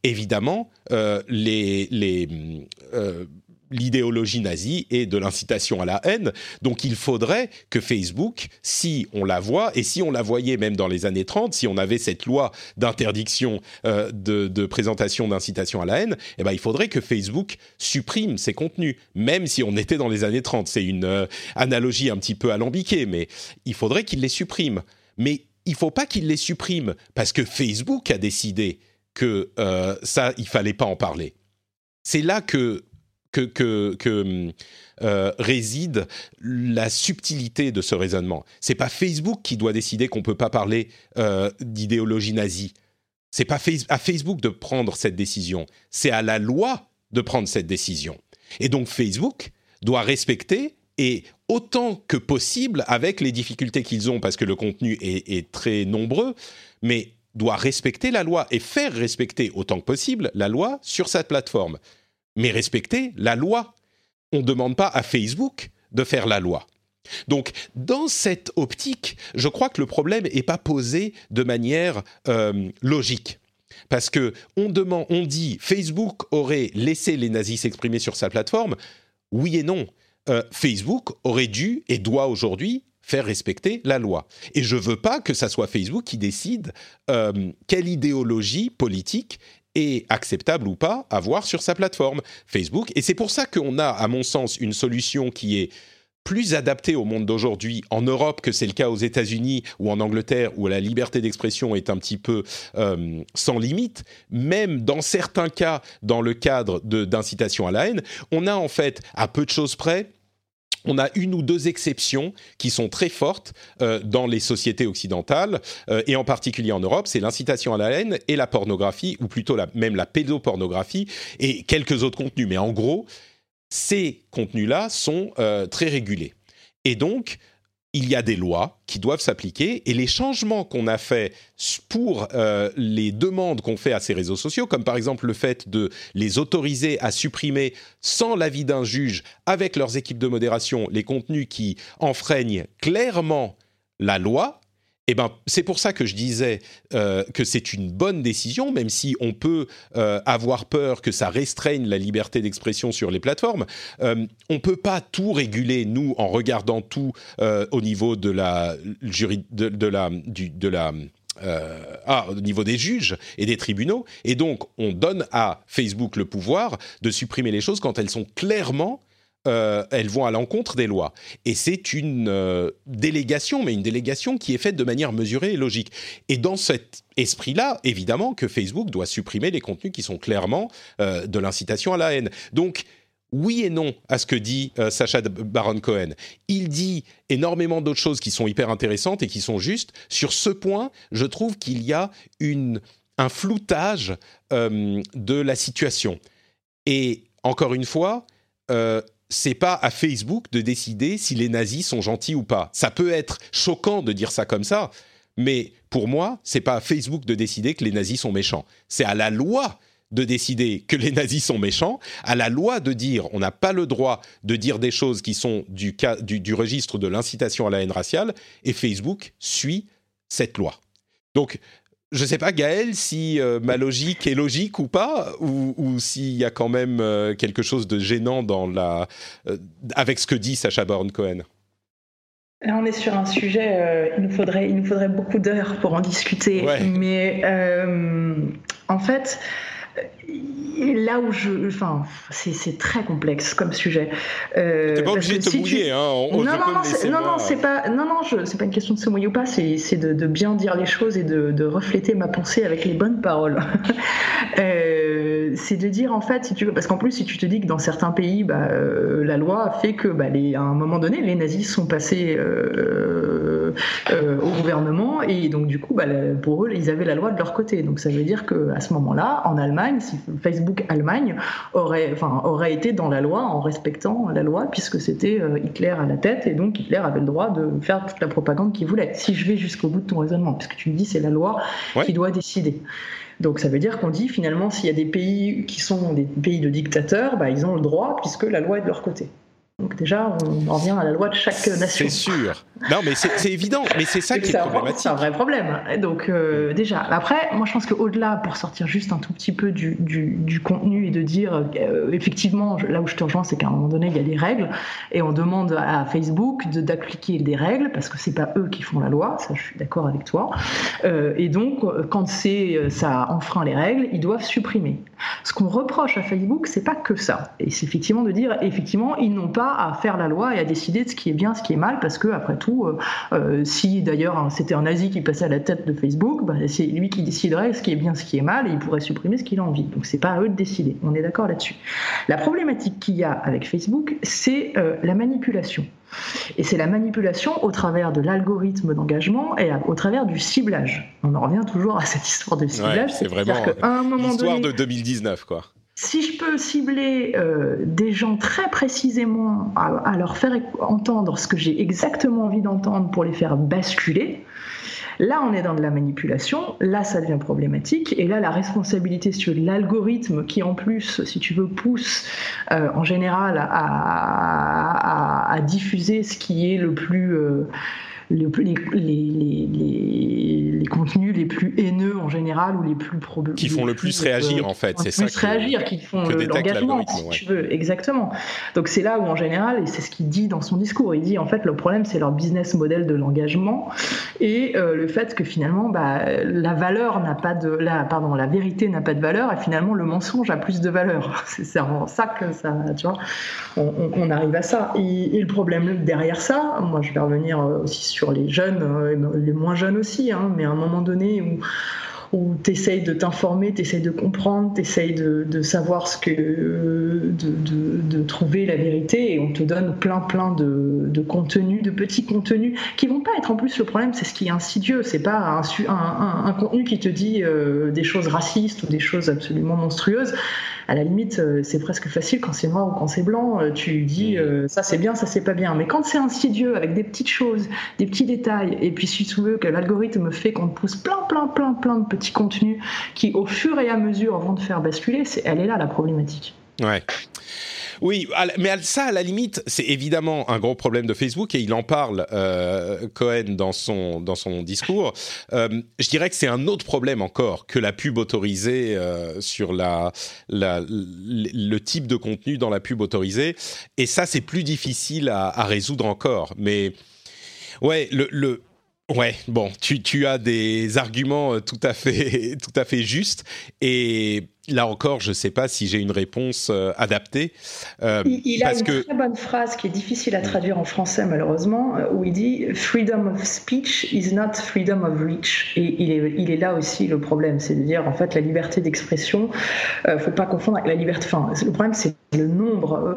évidemment, euh, euh, l'idéologie nazie et de l'incitation à la haine. Donc il faudrait que Facebook, si on la voit, et si on la voyait même dans les années 30, si on avait cette loi d'interdiction euh, de, présentation d'incitation à la haine, eh ben, il faudrait que Facebook supprime ces contenus, même si on était dans les années 30. C'est une analogie un petit peu alambiquée, mais il faudrait qu'il les supprime. Mais il faut pas qu'il les supprime parce que Facebook a décidé que euh, ça, il fallait pas en parler. C'est là que que, euh, réside la subtilité de ce raisonnement. C'est pas Facebook qui doit décider qu'on peut pas parler euh, d'idéologie nazie. C'est pas à Facebook de prendre cette décision. C'est à la loi de prendre cette décision. Et donc Facebook doit respecter et autant que possible, avec les difficultés qu'ils ont, parce que le contenu est, très nombreux, mais doit respecter la loi et faire respecter autant que possible la loi sur sa plateforme. Mais respecter la loi. On ne demande pas à Facebook de faire la loi. Donc, dans cette optique, je crois que le problème n'est pas posé de manière euh, logique. Parce que on demande, on dit Facebook aurait laissé les nazis s'exprimer sur sa plateforme. Oui et non. Euh, Facebook aurait dû et doit aujourd'hui faire respecter la loi. Et je veux pas que ça soit Facebook qui décide euh, quelle idéologie politique est acceptable ou pas à voir sur sa plateforme Facebook. Et c'est pour ça qu'on a, à mon sens, une solution qui est plus adaptée au monde d'aujourd'hui en Europe que c'est le cas aux États-Unis ou en Angleterre où la liberté d'expression est un petit peu euh, sans limite, même dans certains cas dans le cadre d'incitation à la haine, on a en fait à peu de choses près on a une ou deux exceptions qui sont très fortes euh, dans les sociétés occidentales euh, et en particulier en Europe, c'est l'incitation à la haine et la pornographie, ou plutôt même la pédopornographie et quelques autres contenus. Mais en gros, ces contenus-là sont euh, très régulés. Et donc, il y a des lois qui doivent s'appliquer et les changements qu'on a faits pour euh, les demandes qu'on fait à ces réseaux sociaux, comme par exemple le fait de les autoriser à supprimer sans l'avis d'un juge avec leurs équipes de modération les contenus qui enfreignent clairement la loi, eh ben, c'est pour ça que je disais euh, que c'est une bonne décision, même si on peut euh, avoir peur que ça restreigne la liberté d'expression sur les plateformes. Euh, on peut pas tout réguler nous en regardant tout au niveau de la de, la du, de la ah, au niveau des juges et des tribunaux. Et donc, on donne à Facebook le pouvoir de supprimer les choses quand elles sont clairement euh, elles vont à l'encontre des lois. Et c'est une euh, délégation, mais une délégation qui est faite de manière mesurée et logique. Et dans cet esprit-là, évidemment que Facebook doit supprimer les contenus qui sont clairement euh, de l'incitation à la haine. Donc, oui et non à ce que dit Sacha Baron Cohen. Il dit énormément d'autres choses qui sont hyper intéressantes et qui sont justes. Sur ce point, je trouve qu'il y a un floutage de la situation. Et encore une fois, c'est pas à Facebook de décider si les nazis sont gentils ou pas. Ça peut être choquant de dire ça comme ça, mais pour moi, c'est pas à Facebook de décider que les nazis sont méchants. C'est à la loi de décider que les nazis sont méchants, à la loi de dire on n'a pas le droit de dire des choses qui sont du, du, du registre de l'incitation à la haine raciale, et Facebook suit cette loi. Donc je sais pas, Gaël, si euh, ma logique est logique ou pas, ou, s'il y a quand même euh, quelque chose de gênant dans la, euh, avec ce que dit Sacha Baron Cohen. Là, on est sur un sujet, il, nous faudrait, il nous faudrait beaucoup d'heures pour en discuter. Mais en fait, là où je. Enfin, c'est très complexe comme sujet. Euh, T'es pas obligé de te mouiller, hein. non, non, non, non, non, c'est pas, non, non, c'est pas une question de se mouiller ou pas, c'est de, de, bien dire les choses et de, de, refléter ma pensée avec les bonnes paroles. (laughs) euh, c'est de dire, en fait, si tu veux, parce qu'en plus, si tu te dis que dans certains pays, bah, euh, la loi fait que, bah, les, à un moment donné, les nazis sont passés euh, au gouvernement et donc, du coup, bah, pour eux, ils avaient la loi de leur côté. Donc, ça veut dire qu'à ce moment-là, en Allemagne, si Facebook Allemagne aurait, enfin, aurait été dans la loi en respectant la loi puisque c'était euh, Hitler à la tête et donc Hitler avait le droit de faire toute la propagande qu'il voulait. Si je vais jusqu'au bout de ton raisonnement, puisque tu me dis c'est la loi qui doit décider. Donc ça veut dire qu'on dit finalement s'il y a des pays qui sont des pays de dictateurs, bah, ils ont le droit puisque la loi est de leur côté. Donc déjà, on en revient à la loi de chaque nation. C'est sûr. Non, mais c'est évident. Mais c'est ça qui est, problématique. C'est un vrai problème. Donc euh, déjà, après, moi je pense qu'au-delà, pour sortir juste un tout petit peu du, du, du contenu et de dire, euh, effectivement, là où je te rejoins, c'est qu'à un moment donné, il y a des règles et on demande à Facebook d'appliquer des règles parce que c'est pas eux qui font la loi. Ça, je suis d'accord avec toi. Euh, et donc, quand c'est ça enfreint les règles, ils doivent supprimer. Ce qu'on reproche à Facebook, c'est pas que ça. Et c'est effectivement de dire, effectivement, ils n'ont pas à faire la loi et à décider de ce qui est bien, ce qui est mal, parce que après tout, euh, euh, si d'ailleurs hein, c'était un nazi qui passait à la tête de Facebook, bah, c'est lui qui déciderait ce qui est bien, ce qui est mal, et il pourrait supprimer ce qu'il a envie. Donc c'est pas à eux de décider. On est d'accord là-dessus. La problématique qu'il y a avec Facebook, c'est euh, la manipulation. Et c'est la manipulation au travers de l'algorithme d'engagement et au travers du ciblage. On en revient toujours à cette histoire de ciblage. c'est vraiment l'histoire de 2019, quoi si je peux cibler euh, des gens très précisément à, leur faire entendre ce que j'ai exactement envie d'entendre pour les faire basculer, là on est dans de la manipulation, là ça devient problématique, et là la responsabilité sur l'algorithme qui en plus, si tu veux, pousse euh, en général à, diffuser ce qui est le plus... Euh, contenus les plus haineux en général ou les plus probants. Qui font le plus réagir en fait, c'est ça. Plus réagir, qui font l'engagement, si tu veux, exactement. Donc c'est là où en général, et c'est ce qu'il dit dans son discours, il dit en fait le problème c'est leur business model de l'engagement et euh, le fait que finalement bah, la valeur n'a pas de, la, pardon, la vérité n'a pas de valeur et finalement le mensonge a plus de valeur. (laughs) C'est en ça que ça, tu vois, on, arrive à ça. Et, et, le problème derrière ça, moi je vais revenir aussi sur les jeunes, euh, les moins jeunes aussi, hein, mais un moment donné où tu essayes de t'informer, tu essayes de comprendre, tu essayes de, savoir ce que. De, trouver la vérité et on te donne plein, plein de, contenus, de petits contenus qui vont pas être en plus le problème, c'est ce qui est insidieux. C'est pas un, un, contenu qui te dit euh, des choses racistes ou des choses absolument monstrueuses à la limite, euh, c'est presque facile quand c'est noir ou quand c'est blanc. Euh, tu dis mm. ça c'est bien, ça c'est pas bien. Mais quand c'est insidieux avec des petites choses, des petits détails, et puis si tu veux que l'algorithme fait qu'on te pousse plein, plein, plein, plein de petits petits contenus qui, au fur et à mesure, vont te faire basculer, c'est, elle est là la problématique. Ouais. Oui, mais ça, à la limite, c'est évidemment un gros problème de Facebook et il en parle, euh, Cohen, dans son, dans son discours. Euh, je dirais que c'est un autre problème encore que la pub autorisée euh, sur la, le type de contenu dans la pub autorisée. Et ça, c'est plus difficile à, résoudre encore. Mais ouais, le Ouais, bon, tu, tu as des arguments tout à fait, (laughs) tout à fait justes et là encore, je ne sais pas si j'ai une réponse euh, adaptée. Euh, il, a une très bonne phrase qui est difficile à traduire en français malheureusement, euh, où il dit "Freedom of speech is not freedom of reach". Et il est, il est là aussi le problème, c'est de dire en fait la liberté d'expression, ne faut pas confondre avec la liberté. Enfin, le problème c'est le nombre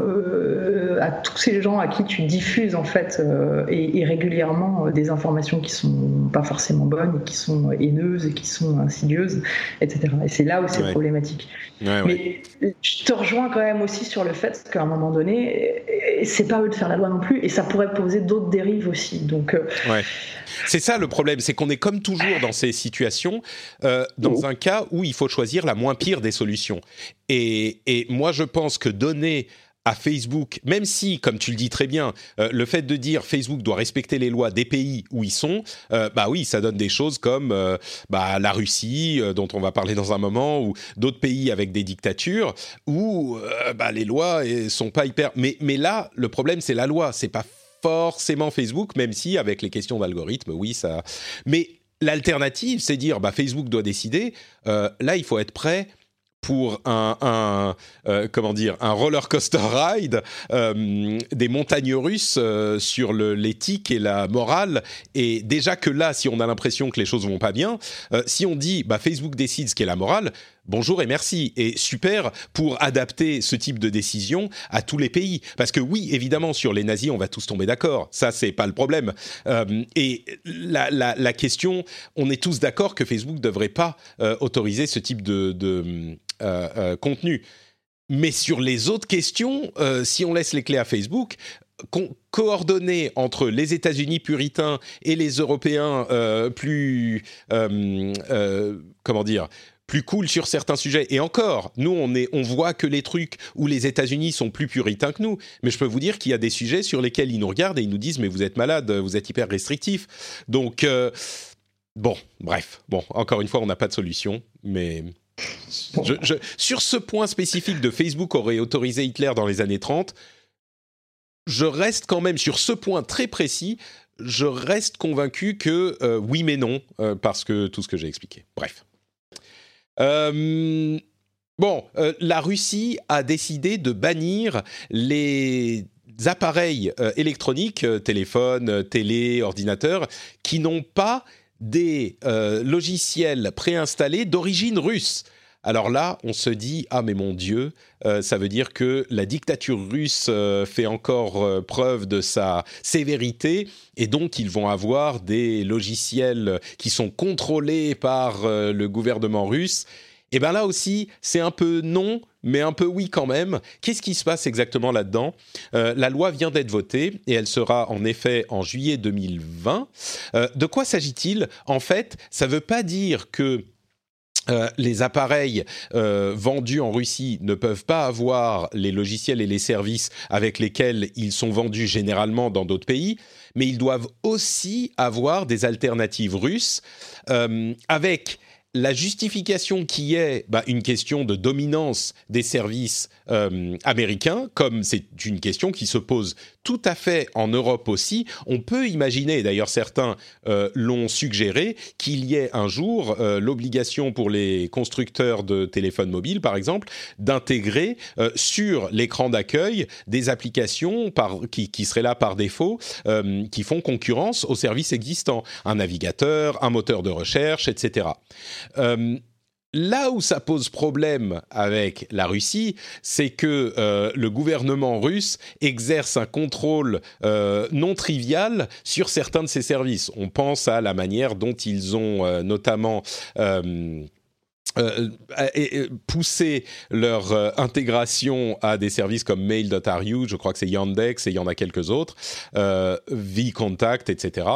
à tous ces gens à qui tu diffuses en fait et, régulièrement des informations qui sont pas forcément bonnes, qui sont haineuses, et qui sont insidieuses, etc. Et c'est là où c'est problématique. Mais je te rejoins quand même aussi sur le fait qu'à un moment donné, c'est pas eux de faire la loi non plus, et ça pourrait poser d'autres dérives aussi. Donc, euh, c'est ça le problème, c'est qu'on est comme toujours dans ces situations, euh, dans oh. un cas où il faut choisir la moins pire des solutions. Et, et moi, je pense que donner à Facebook, même si, comme tu le dis très bien, euh, le fait de dire Facebook doit respecter les lois des pays où ils sont, euh, bah oui, ça donne des choses comme euh, bah, la Russie, dont on va parler dans un moment, ou d'autres pays avec des dictatures, où bah, les lois sont pas hyper. Mais, mais là, le problème, c'est la loi, c'est pas forcément Facebook, même si avec les questions d'algorithme, oui, ça. Mais l'alternative, c'est dire bah, Facebook doit décider. là, il faut être prêt pour un, euh, comment dire un roller coaster ride euh, des montagnes russes euh, sur l'éthique et la morale. Et déjà que là si on a l'impression que les choses vont pas bien si on dit bah Facebook décide ce qu'est la morale bonjour et merci. Et super pour adapter ce type de décision à tous les pays. Parce que oui évidemment sur les nazis on va tous tomber d'accord. Ça c'est pas le problème. Et la, question on est tous d'accord que Facebook devrait pas autoriser ce type de, contenu. Mais sur les autres questions, euh, si on laisse les clés à Facebook, coordonner entre les États-Unis puritains et les Européens plus comment dire plus cool sur certains sujets. Et encore, nous, on, on voit que les trucs où les États-Unis sont plus puritains que nous. Mais je peux vous dire qu'il y a des sujets sur lesquels ils nous regardent et ils nous disent Mais vous êtes malade, vous êtes hyper restrictif. Donc, bon, bref. Bon, encore une fois, on n'a pas de solution. Mais sur ce point spécifique de Facebook aurait autorisé Hitler dans les années 30, je reste quand même sur ce point très précis, je reste convaincu que euh, oui mais non, euh, parce que tout ce que j'ai expliqué. Bref. Euh, bon, la Russie a décidé de bannir les appareils électroniques, téléphones, télé, ordinateurs, qui n'ont pas des logiciels préinstallés d'origine russe. Alors là, on se dit ah mais mon Dieu, euh, ça veut dire que la dictature russe euh, fait encore euh, preuve de sa sévérité et donc ils vont avoir des logiciels qui sont contrôlés par le gouvernement russe. Et bien là aussi, c'est un peu non, mais un peu oui quand même. Qu'est-ce qui se passe exactement là-dedans? La loi vient d'être votée et elle sera en effet en juillet 2020. de quoi s'agit-il? En fait, ça ne veut pas dire que euh, les appareils euh, vendus en Russie ne peuvent pas avoir les logiciels et les services avec lesquels ils sont vendus généralement dans d'autres pays, mais ils doivent aussi avoir des alternatives russes euh, avec la justification qui est bah, une question de dominance des services euh, américains, comme c'est une question qui se pose tout à fait en Europe aussi, on peut imaginer, d'ailleurs certains euh, l'ont suggéré, qu'il y ait un jour euh, l'obligation pour les constructeurs de téléphones mobiles, par exemple, d'intégrer sur l'écran d'accueil des applications qui, seraient là par défaut, qui font concurrence aux services existants, un navigateur, un moteur de recherche, etc. Euh, là où ça pose problème avec la Russie, c'est que euh, le gouvernement russe exerce un contrôle euh, non trivial sur certains de ses services. On pense à la manière dont ils ont notamment poussé leur intégration à des services comme Mail.ru, je crois que c'est Yandex et il y en a quelques autres, VContact, etc.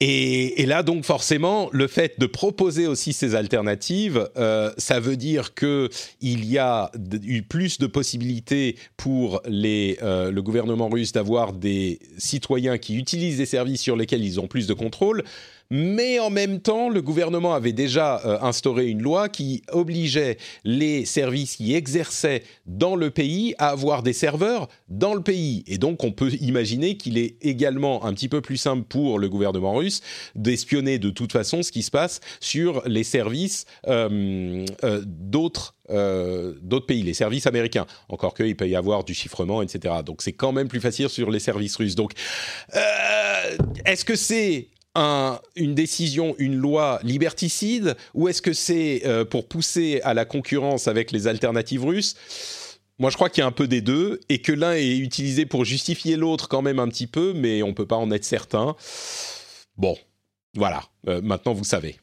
Et, là, donc, forcément, le fait de proposer aussi ces alternatives, euh, ça veut dire qu'il y a eu plus de possibilités pour les, euh, le gouvernement russe d'avoir des citoyens qui utilisent des services sur lesquels ils ont plus de contrôle mais en même temps, le gouvernement avait déjà euh, instauré une loi qui obligeait les services qui exerçaient dans le pays à avoir des serveurs dans le pays. Et donc, on peut imaginer qu'il est également un petit peu plus simple pour le gouvernement russe d'espionner de toute façon ce qui se passe sur les services euh, euh, d'autres d'autres pays, les services américains. Encore qu'il peut y avoir du chiffrement, etc. Donc c'est quand même plus facile sur les services russes. Donc, est-ce que c'est une décision, une loi liberticide, ou est-ce que c'est euh, pour pousser à la concurrence avec les alternatives russes? Moi, je crois qu'il y a un peu des deux et que l'un est utilisé pour justifier l'autre quand même un petit peu, mais on ne peut pas en être certain. Bon, voilà, euh, maintenant vous savez.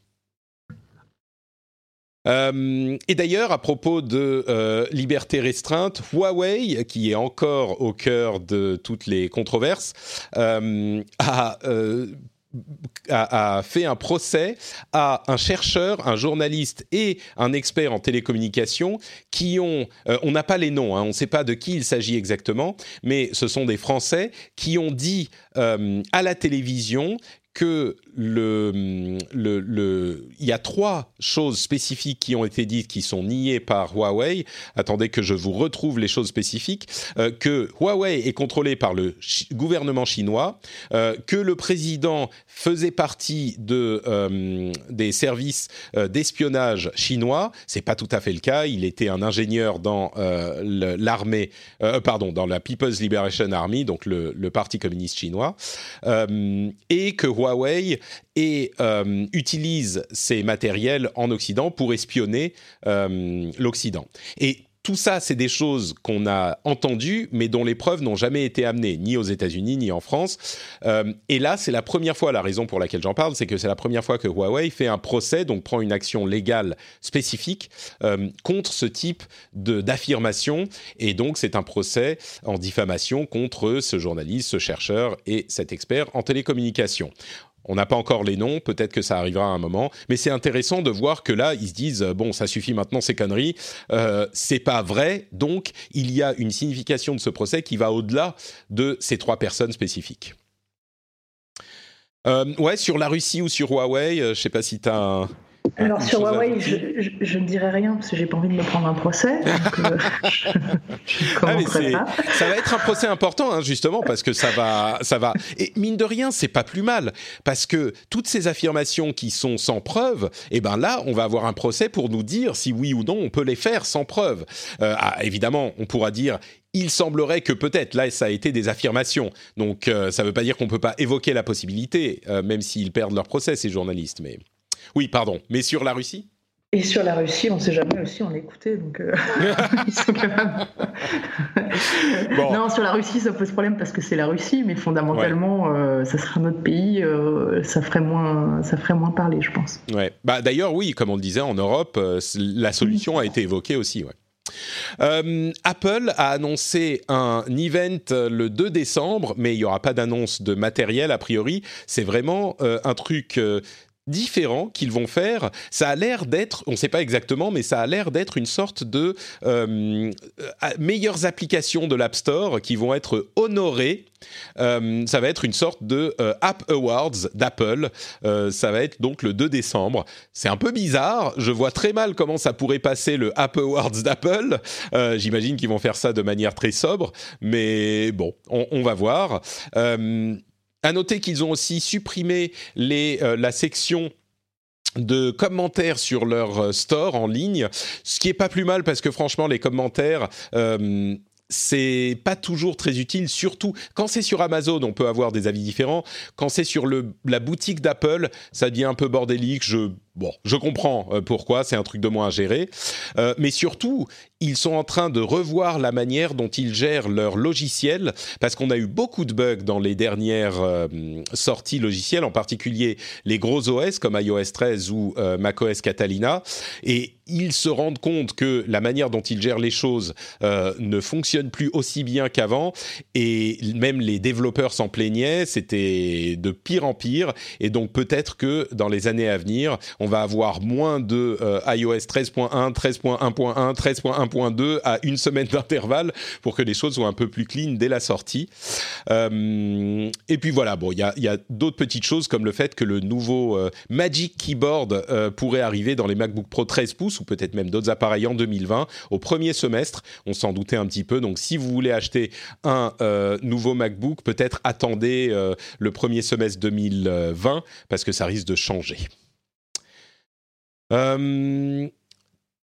Euh, et d'ailleurs, à propos de liberté restreinte, Huawei, qui est encore au cœur de toutes les controverses, a a, fait un procès à un chercheur, un journaliste et un expert en télécommunications qui ont, euh, on n'a pas les noms, hein, on ne sait pas de qui il s'agit exactement, mais ce sont des Français qui ont dit euh, à la télévision que le, le, le, il y a trois choses spécifiques qui ont été dites qui sont niées par Huawei. Attendez que je vous retrouve les choses spécifiques. Euh, que Huawei est contrôlé par le gouvernement chinois, euh, que le président faisait partie de, euh, des services d'espionnage chinois. C'est pas tout à fait le cas. Il était un ingénieur dans l'armée, pardon, dans la People's Liberation Army, donc le, le parti communiste chinois, et que Huawei et euh, utilise ces matériels en Occident pour espionner euh, l'Occident. Et tout ça, c'est des choses qu'on a entendues, mais dont les preuves n'ont jamais été amenées, ni aux États-Unis, ni en France. Euh, et là, c'est la première fois, la raison pour laquelle j'en parle, c'est que c'est la première fois que Huawei fait un procès, donc prend une action légale spécifique euh, contre ce type d'affirmation. Et donc, c'est un procès en diffamation contre ce journaliste, ce chercheur et cet expert en télécommunication. On n'a pas encore les noms, peut-être que ça arrivera à un moment, mais c'est intéressant de voir que là, ils se disent euh, bon, ça suffit maintenant ces conneries, euh, c'est pas vrai, donc il y a une signification de ce procès qui va au-delà de ces trois personnes spécifiques. Euh, ouais, sur la Russie ou sur Huawei, je sais pas si tu as alors sur Huawei, je, ne dirai rien parce que j'ai pas envie de me prendre un procès. Euh, (laughs) ah, ça va être un procès important hein, justement parce que ça va, ça va. Et mine de rien, c'est pas plus mal parce que toutes ces affirmations qui sont sans preuve, et eh ben là, on va avoir un procès pour nous dire si oui ou non on peut les faire sans preuve. Euh, ah, évidemment, on pourra dire il semblerait que peut-être, là ça a été des affirmations, donc euh, ça ne veut pas dire qu'on ne peut pas évoquer la possibilité, même s'ils perdent leur procès, ces journalistes. Mais oui, pardon. Mais sur la Russie? Et sur la Russie, on ne sait jamais aussi, on l'écoutait, donc euh, (laughs) Non, sur la Russie, ça pose problème parce que c'est la Russie, mais fondamentalement, euh, ça serait notre pays, euh, ça ferait moins, ça ferait moins parler, je pense. Ouais. Bah d'ailleurs, oui, comme on le disait en Europe, la solution a été évoquée aussi. Apple a annoncé un event le 2 décembre, mais il n'y aura pas d'annonce de matériel a priori. C'est vraiment un truc différents qu'ils vont faire. Ça a l'air d'être, on ne sait pas exactement, mais ça a l'air d'être une sorte de euh, meilleures applications de l'App Store qui vont être honorées. Euh, ça va être une sorte de euh, App Awards d'Apple. ça va être donc le 2 décembre. C'est un peu bizarre. Je vois très mal comment ça pourrait passer le App Awards d'Apple. J'imagine qu'ils vont faire ça de manière très sobre, mais bon, on, on va voir. À noter qu'ils ont aussi supprimé euh, la section de commentaires sur leur euh, store en ligne, ce qui est pas plus mal parce que franchement les commentaires euh, c'est pas toujours très utile, surtout quand c'est sur Amazon, on peut avoir des avis différents. Quand c'est sur la boutique d'Apple, ça devient un peu bordélique. Je Bon, je comprends euh, pourquoi, c'est un truc de moins à gérer. Euh, mais surtout, ils sont en train de revoir la manière dont ils gèrent leur logiciel, parce qu'on a eu beaucoup de bugs dans les dernières euh, sorties logicielles, en particulier les gros OS comme iOS 13 ou macOS Catalina. Et ils se rendent compte que la manière dont ils gèrent les choses ne fonctionne plus aussi bien qu'avant, et même les développeurs s'en plaignaient, c'était de pire en pire, et donc peut-être que dans les années à venir, on va avoir moins de euh, iOS 13.1, 13.1.1, 13.1.2 à une semaine d'intervalle pour que les choses soient un peu plus clean dès la sortie. Euh, et puis voilà, bon, il y a, d'autres petites choses comme le fait que le nouveau euh, Magic Keyboard pourrait arriver dans les MacBook Pro 13 pouces ou peut-être même d'autres appareils en 2020 au premier semestre. On s'en doutait un petit peu. Donc si vous voulez acheter un nouveau MacBook, peut-être attendez le premier semestre 2020 parce que ça risque de changer. Euh,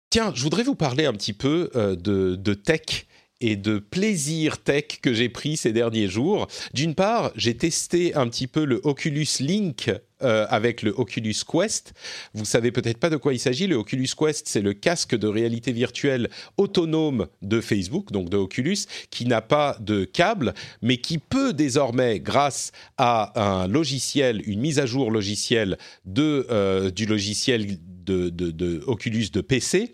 tiens, je voudrais vous parler un petit peu euh, de, tech et de plaisir tech que j'ai pris ces derniers jours. D'une part, j'ai testé un petit peu le Oculus Link euh, avec le Oculus Quest. Vous savez peut-être pas de quoi il s'agit. Le Oculus Quest, c'est le casque de réalité virtuelle autonome de Facebook, donc de Oculus, qui n'a pas de câble, mais qui peut désormais, grâce à un logiciel, une mise à jour logicielle de, du logiciel de, Oculus de PC,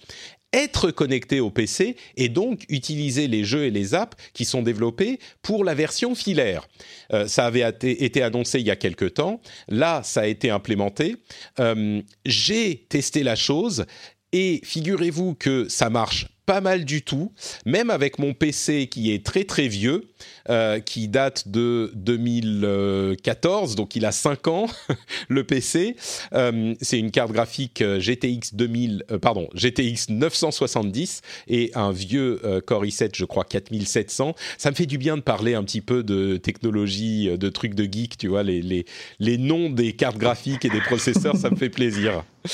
être connecté au PC et donc utiliser les jeux et les apps qui sont développés pour la version filaire. Euh, ça avait été annoncé il y a quelque temps. Là, ça a été implémenté. Euh, j'ai testé la chose et figurez-vous que ça marche pas mal du tout, même avec mon PC qui est très très vieux, euh, qui date de 2014, donc il a 5 ans, (laughs) le PC. Euh, c'est une carte graphique euh, GTX 2000, pardon, GTX 970 et un vieux Core i7, je crois 4700. Ça me fait du bien de parler un petit peu de technologie, de trucs de geek, tu vois, les, les, les noms des cartes graphiques et des processeurs, ça me fait plaisir. (laughs)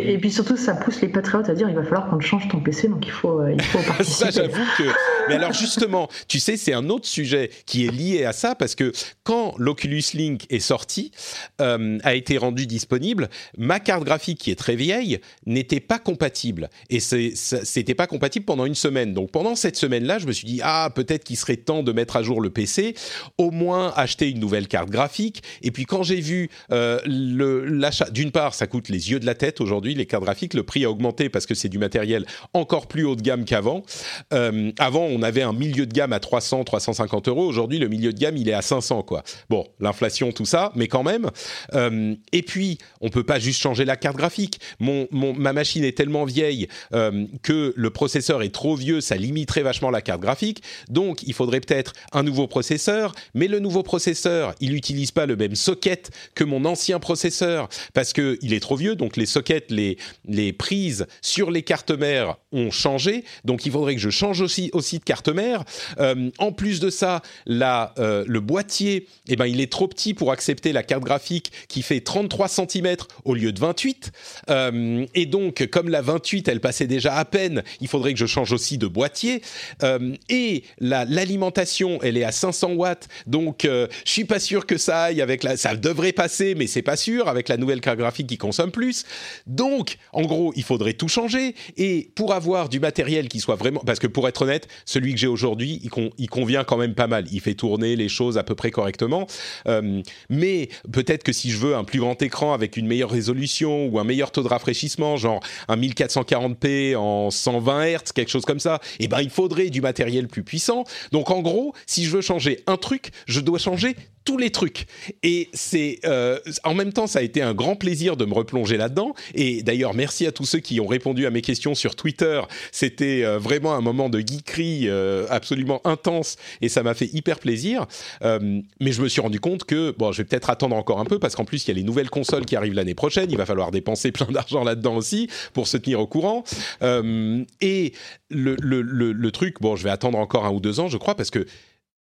Et, puis surtout, ça pousse les patriotes à dire il va falloir qu'on change ton PC, donc il faut, il faut participer. (laughs) ça, j'avoue que. Mais alors justement, tu sais, c'est un autre sujet qui est lié à ça parce que quand l'Oculus Link est sorti, euh, a été rendu disponible, ma carte graphique qui est très vieille n'était pas compatible et c'était pas compatible pendant une semaine. Donc pendant cette semaine-là, je me suis dit ah peut-être qu'il serait temps de mettre à jour le PC, au moins acheter une nouvelle carte graphique. Et puis quand j'ai vu euh, l'achat, d'une part ça coûte les yeux de la tête aujourd'hui les cartes graphiques, le prix a augmenté parce que c'est du matériel encore plus haut de gamme qu'avant. Euh, avant on avait un milieu de gamme à 300, 350 euros Aujourd'hui, le milieu de gamme, il est à 500, quoi. Bon, l'inflation, tout ça, mais quand même. Euh, et puis, on peut pas juste changer la carte graphique. Mon, ma machine est tellement vieille euh, que le processeur est trop vieux, ça limiterait vachement la carte graphique. Donc, il faudrait peut-être un nouveau processeur. Mais le nouveau processeur, il n'utilise pas le même socket que mon ancien processeur parce que il est trop vieux. Donc, les sockets, les, les prises sur les cartes mères ont changé. Donc, il faudrait que je change aussi, aussi de carte mère. Euh, en plus de ça, euh, le boîtier, eh ben, il est trop petit pour accepter la carte graphique qui fait 33 cm au lieu de 28. Euh, et donc, comme la 28, elle passait déjà à peine, il faudrait que je change aussi de boîtier. Euh, et l'alimentation, elle est à 500 watts. Donc, je suis pas sûr que ça aille avec la... Ça devrait passer, mais c'est pas sûr, avec la nouvelle carte graphique qui consomme plus. Donc, en gros, il faudrait tout changer. Et pour avoir du matériel qui soit vraiment... Parce que pour être honnête, celui que j'ai aujourd'hui, il, il convient quand même pas mal il fait tourner les choses à peu près correctement. Euh, mais peut-être que si je veux un plus grand écran avec une meilleure résolution ou un meilleur taux de rafraîchissement, genre un 1440p en 120 Hz, quelque chose comme ça, eh ben il faudrait du matériel plus puissant. Donc en gros, si je veux changer un truc, je dois changer tous les trucs. Et c'est euh, en même temps, ça a été un grand plaisir de me replonger là-dedans. Et d'ailleurs, merci à tous ceux qui ont répondu à mes questions sur Twitter. C'était euh, vraiment un moment de geekerie euh, absolument intense et ça m'a fait hyper plaisir. mais je me suis rendu compte que bon, je vais peut-être attendre encore un peu parce qu'en plus il y a les nouvelles consoles qui arrivent l'année prochaine. Il va falloir dépenser plein d'argent là-dedans aussi pour se tenir au courant. et le, le, le truc, bon, je vais attendre encore un ou deux ans, je crois, parce que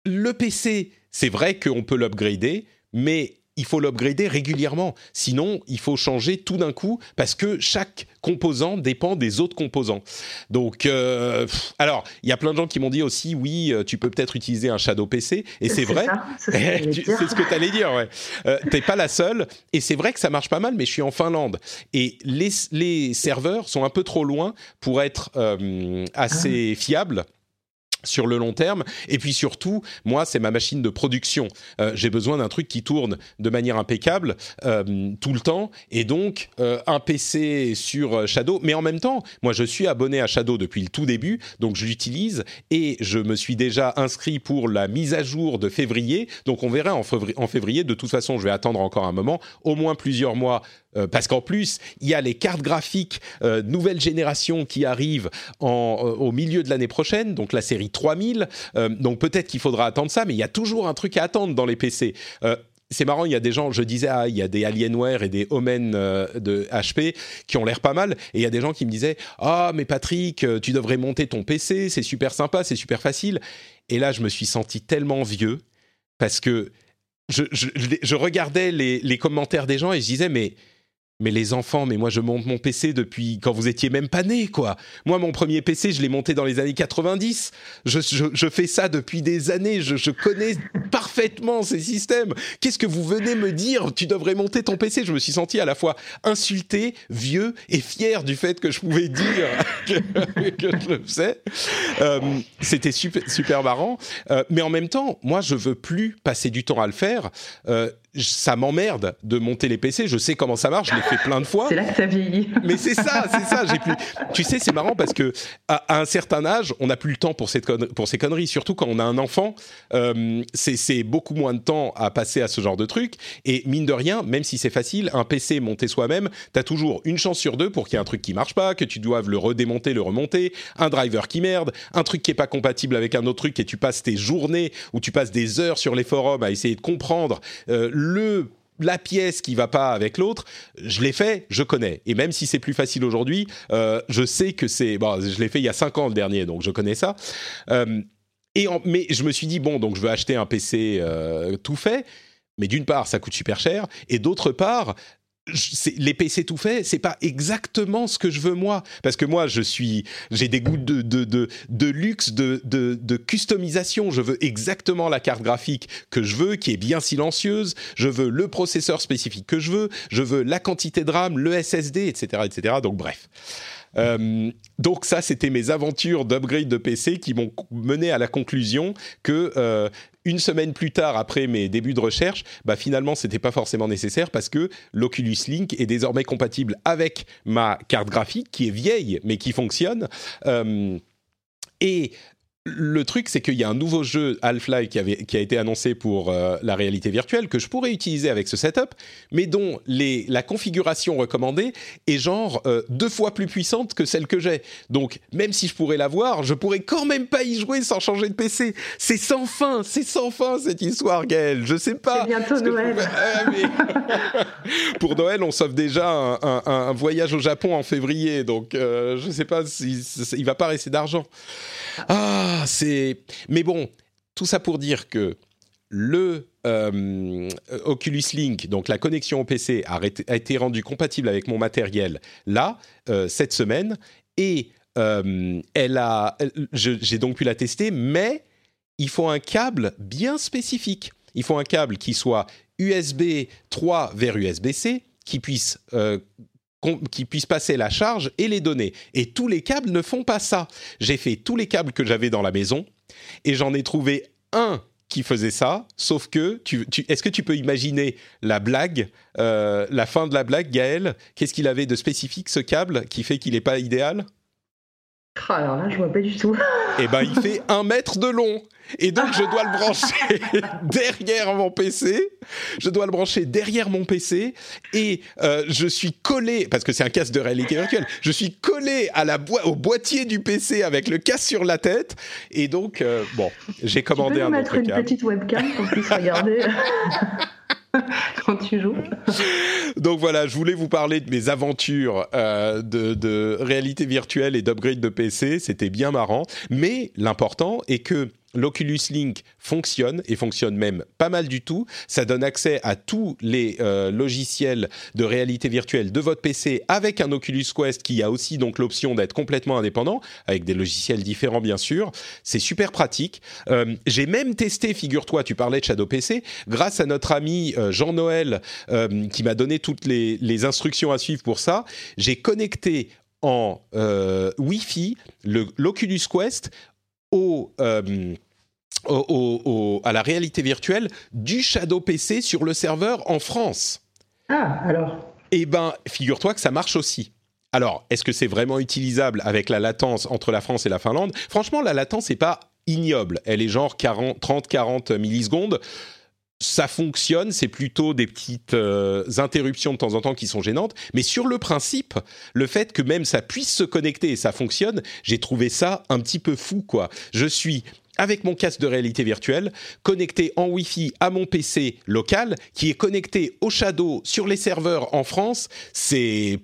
le PC c'est vrai qu'on peut l'upgrader, mais il faut l'upgrader régulièrement. Sinon, il faut changer tout d'un coup parce que chaque composant dépend des autres composants. Donc, euh, alors, il y a plein de gens qui m'ont dit aussi, oui, euh, tu peux peut-être utiliser un Shadow PC, et c'est vrai. C'est ce que (laughs) tu allais dire, ouais. Euh, T'es pas la seule, et c'est vrai que ça marche pas mal, mais je suis en Finlande, et les, les serveurs sont un peu trop loin pour être euh, assez ah. fiables sur le long terme. Et puis surtout, moi, c'est ma machine de production. Euh, j'ai besoin d'un truc qui tourne de manière impeccable euh, tout le temps. Et donc, euh, un PC sur Shadow. Mais en même temps, moi, je suis abonné à Shadow depuis le tout début, donc je l'utilise. Et je me suis déjà inscrit pour la mise à jour de février. Donc, on verra en février. En février. De toute façon, je vais attendre encore un moment, au moins plusieurs mois euh, parce qu'en plus, il y a les cartes graphiques euh, nouvelle génération qui arrivent en, euh, au milieu de l'année prochaine, donc la série 3000. donc peut-être qu'il faudra attendre ça, mais il y a toujours un truc à attendre dans les PC c'est marrant, il y a des gens, je disais, ah, il y a des Alienware et des Omen de HP qui ont l'air pas mal, et il y a des gens qui me disaient, ah, mais Patrick, tu devrais monter ton PC, c'est super sympa, c'est super facile. Et là, je me suis senti tellement vieux parce que je, regardais les, commentaires des gens et je disais, mais mais les enfants, mais moi je monte mon PC depuis quand vous étiez même pas né, quoi. Moi, mon premier PC, je l'ai monté dans les années 90. Je, je, fais ça depuis des années. Je, connais (laughs) parfaitement ces systèmes. Qu'est-ce que vous venez me dire? Tu devrais monter ton PC. Je me suis senti à la fois insulté, vieux et fier du fait que je pouvais dire (laughs) que, je le faisais. Euh, C'était super, super marrant. Euh, mais en même temps, moi, je veux plus passer du temps à le faire. Euh, ça m'emmerde de monter les PC. Je sais comment ça marche, je l'ai fait plein de fois. C'est là que ça vieillit. Mais c'est ça, c'est ça. J'ai plus. Tu sais, c'est marrant parce que à, un certain âge, on n'a plus le temps pour, cette pour ces conneries. Surtout quand on a un enfant, euh, c'est beaucoup moins de temps à passer à ce genre de truc. Et mine de rien, même si c'est facile, un PC monté soi-même, t'as toujours une chance sur deux pour qu'il y ait un truc qui marche pas, que tu doives le redémonter, le remonter, un driver qui merde, un truc qui est pas compatible avec un autre truc et tu passes tes journées ou tu passes des heures sur les forums à essayer de comprendre. Euh, la pièce qui va pas avec l'autre, je l'ai fait, je connais. Et même si c'est plus facile aujourd'hui, euh, je sais que c'est. Bon, je l'ai fait il y a 5 ans le dernier, donc je connais ça. Euh, et mais je me suis dit, bon, donc je veux acheter un PC tout fait. Mais d'une part, ça coûte super cher. Et d'autre part, les PC tout fait, c'est pas exactement ce que je veux moi, parce que moi je suis, j'ai des goûts de de, de, de luxe, de, de, de customisation. Je veux exactement la carte graphique que je veux, qui est bien silencieuse. Je veux le processeur spécifique que je veux. Je veux la quantité de RAM, le SSD, etc., etc. Donc bref. Euh, donc ça, c'était mes aventures d'upgrade de PC qui m'ont mené à la conclusion que euh, une semaine plus tard, après mes débuts de recherche, bah finalement, c'était pas forcément nécessaire parce que l'Oculus Link est désormais compatible avec ma carte graphique qui est vieille mais qui fonctionne. Euh, et le truc, c'est qu'il y a un nouveau jeu Half-Life qui, qui a été annoncé pour euh, la réalité virtuelle que je pourrais utiliser avec ce setup, mais dont les, la configuration recommandée est genre euh, deux fois plus puissante que celle que j'ai. Donc, même si je pourrais l'avoir, je pourrais quand même pas y jouer sans changer de PC. C'est sans fin, c'est sans fin cette histoire, Gaël. Je sais pas. C'est bientôt Noël. Ah, (laughs) pour Noël, on sauve déjà un, voyage au Japon en février, donc euh, je sais pas s'il si, il va pas rester d'argent. Ah, c'est. Mais bon, tout ça pour dire que le euh, Oculus Link, donc la connexion au PC, a, été rendu compatible avec mon matériel là, euh, cette semaine, et euh, elle a, j'ai donc pu la tester, mais il faut un câble bien spécifique. Il faut un câble qui soit USB 3 vers USB-C, qui puisse qui puisse passer la charge et les données. Et tous les câbles ne font pas ça. J'ai fait tous les câbles que j'avais dans la maison et j'en ai trouvé un qui faisait ça, sauf que, tu, est-ce que tu peux imaginer la blague, euh, la fin de la blague, Gaël? Qu'est-ce qu'il avait de spécifique, ce câble, qui fait qu'il n'est pas idéal? Oh, Alors là, je vois pas du tout. (laughs) Eh ben, il fait un mètre de long et donc, je dois le brancher (laughs) derrière mon PC. Je dois le brancher derrière mon PC. Et euh, je suis collé, parce que c'est un casque de réalité virtuelle, je suis collé à la au boîtier du PC avec le casque sur la tête. Et donc, euh, bon, j'ai commandé tu peux un mettre une petite webcam pour puisse regarder. (laughs) (laughs) quand tu joues. Donc voilà, je voulais vous parler de mes aventures euh, de, de, réalité virtuelle et d'upgrade de PC. C'était bien marrant. Mais l'important est que l'Oculus Link fonctionne et fonctionne même pas mal du tout. Ça donne accès à tous les euh, logiciels de réalité virtuelle de votre PC avec un Oculus Quest qui a aussi donc l'option d'être complètement indépendant avec des logiciels différents bien sûr. C'est super pratique. Euh, j'ai même testé, figure-toi, tu parlais de Shadow PC, grâce à notre ami euh, Jean-Noël qui m'a donné toutes les, instructions à suivre pour ça. J'ai connecté en Wi-Fi l'Oculus Quest au à la réalité virtuelle du Shadow PC sur le serveur en France. Ah, alors Eh ben, figure-toi que ça marche aussi. Alors, est-ce que c'est vraiment utilisable avec la latence entre la France et la Finlande? Franchement, la latence n'est pas ignoble. Elle est genre 30-40 millisecondes. Ça fonctionne, c'est plutôt des petites euh, interruptions de temps en temps qui sont gênantes. Mais sur le principe, le fait que même ça puisse se connecter et ça fonctionne, j'ai trouvé ça un petit peu fou, quoi. Je suis avec mon casque de réalité virtuelle, connecté en Wi-Fi à mon PC local, qui est connecté au Shadow sur les serveurs en France, c'est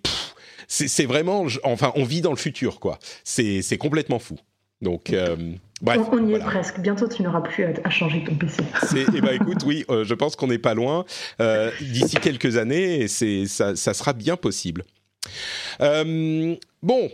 c'est vraiment, enfin, on vit dans le futur, quoi. C'est complètement fou. Donc, euh, bref, on, y est presque. Bientôt, tu n'auras plus à, changer ton PC. Eh ben, écoute, oui, euh, je pense qu'on n'est pas loin. Euh, d'ici quelques années, c'est ça, ça, sera bien possible. bon,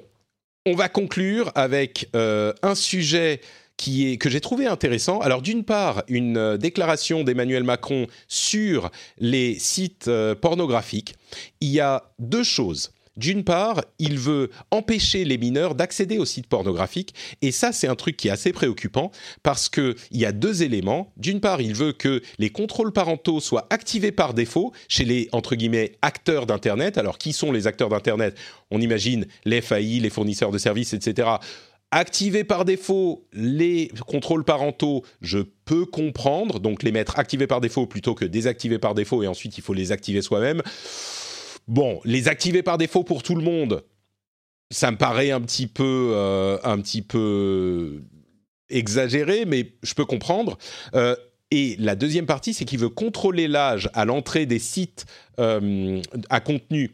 on va conclure avec un sujet qui est, que j'ai trouvé intéressant. Alors d'une part, une euh, déclaration d'Emmanuel Macron sur les sites euh, pornographiques. Il y a deux choses. D'une part, il veut empêcher les mineurs d'accéder aux sites pornographiques, et ça, c'est un truc qui est assez préoccupant parce que il y a deux éléments. D'une part, il veut que les contrôles parentaux soient activés par défaut chez les entre guillemets acteurs d'internet. Alors, qui sont les acteurs d'internet? On imagine les FAI, les fournisseurs de services, etc. Activer par défaut les contrôles parentaux, je peux comprendre, donc les mettre activés par défaut plutôt que désactivés par défaut et ensuite il faut les activer soi-même. Bon, les activer par défaut pour tout le monde, ça me paraît un petit peu, euh, un petit peu exagéré, mais je peux comprendre. Euh, et la deuxième partie, c'est qu'il veut contrôler l'âge à l'entrée des sites euh, à contenu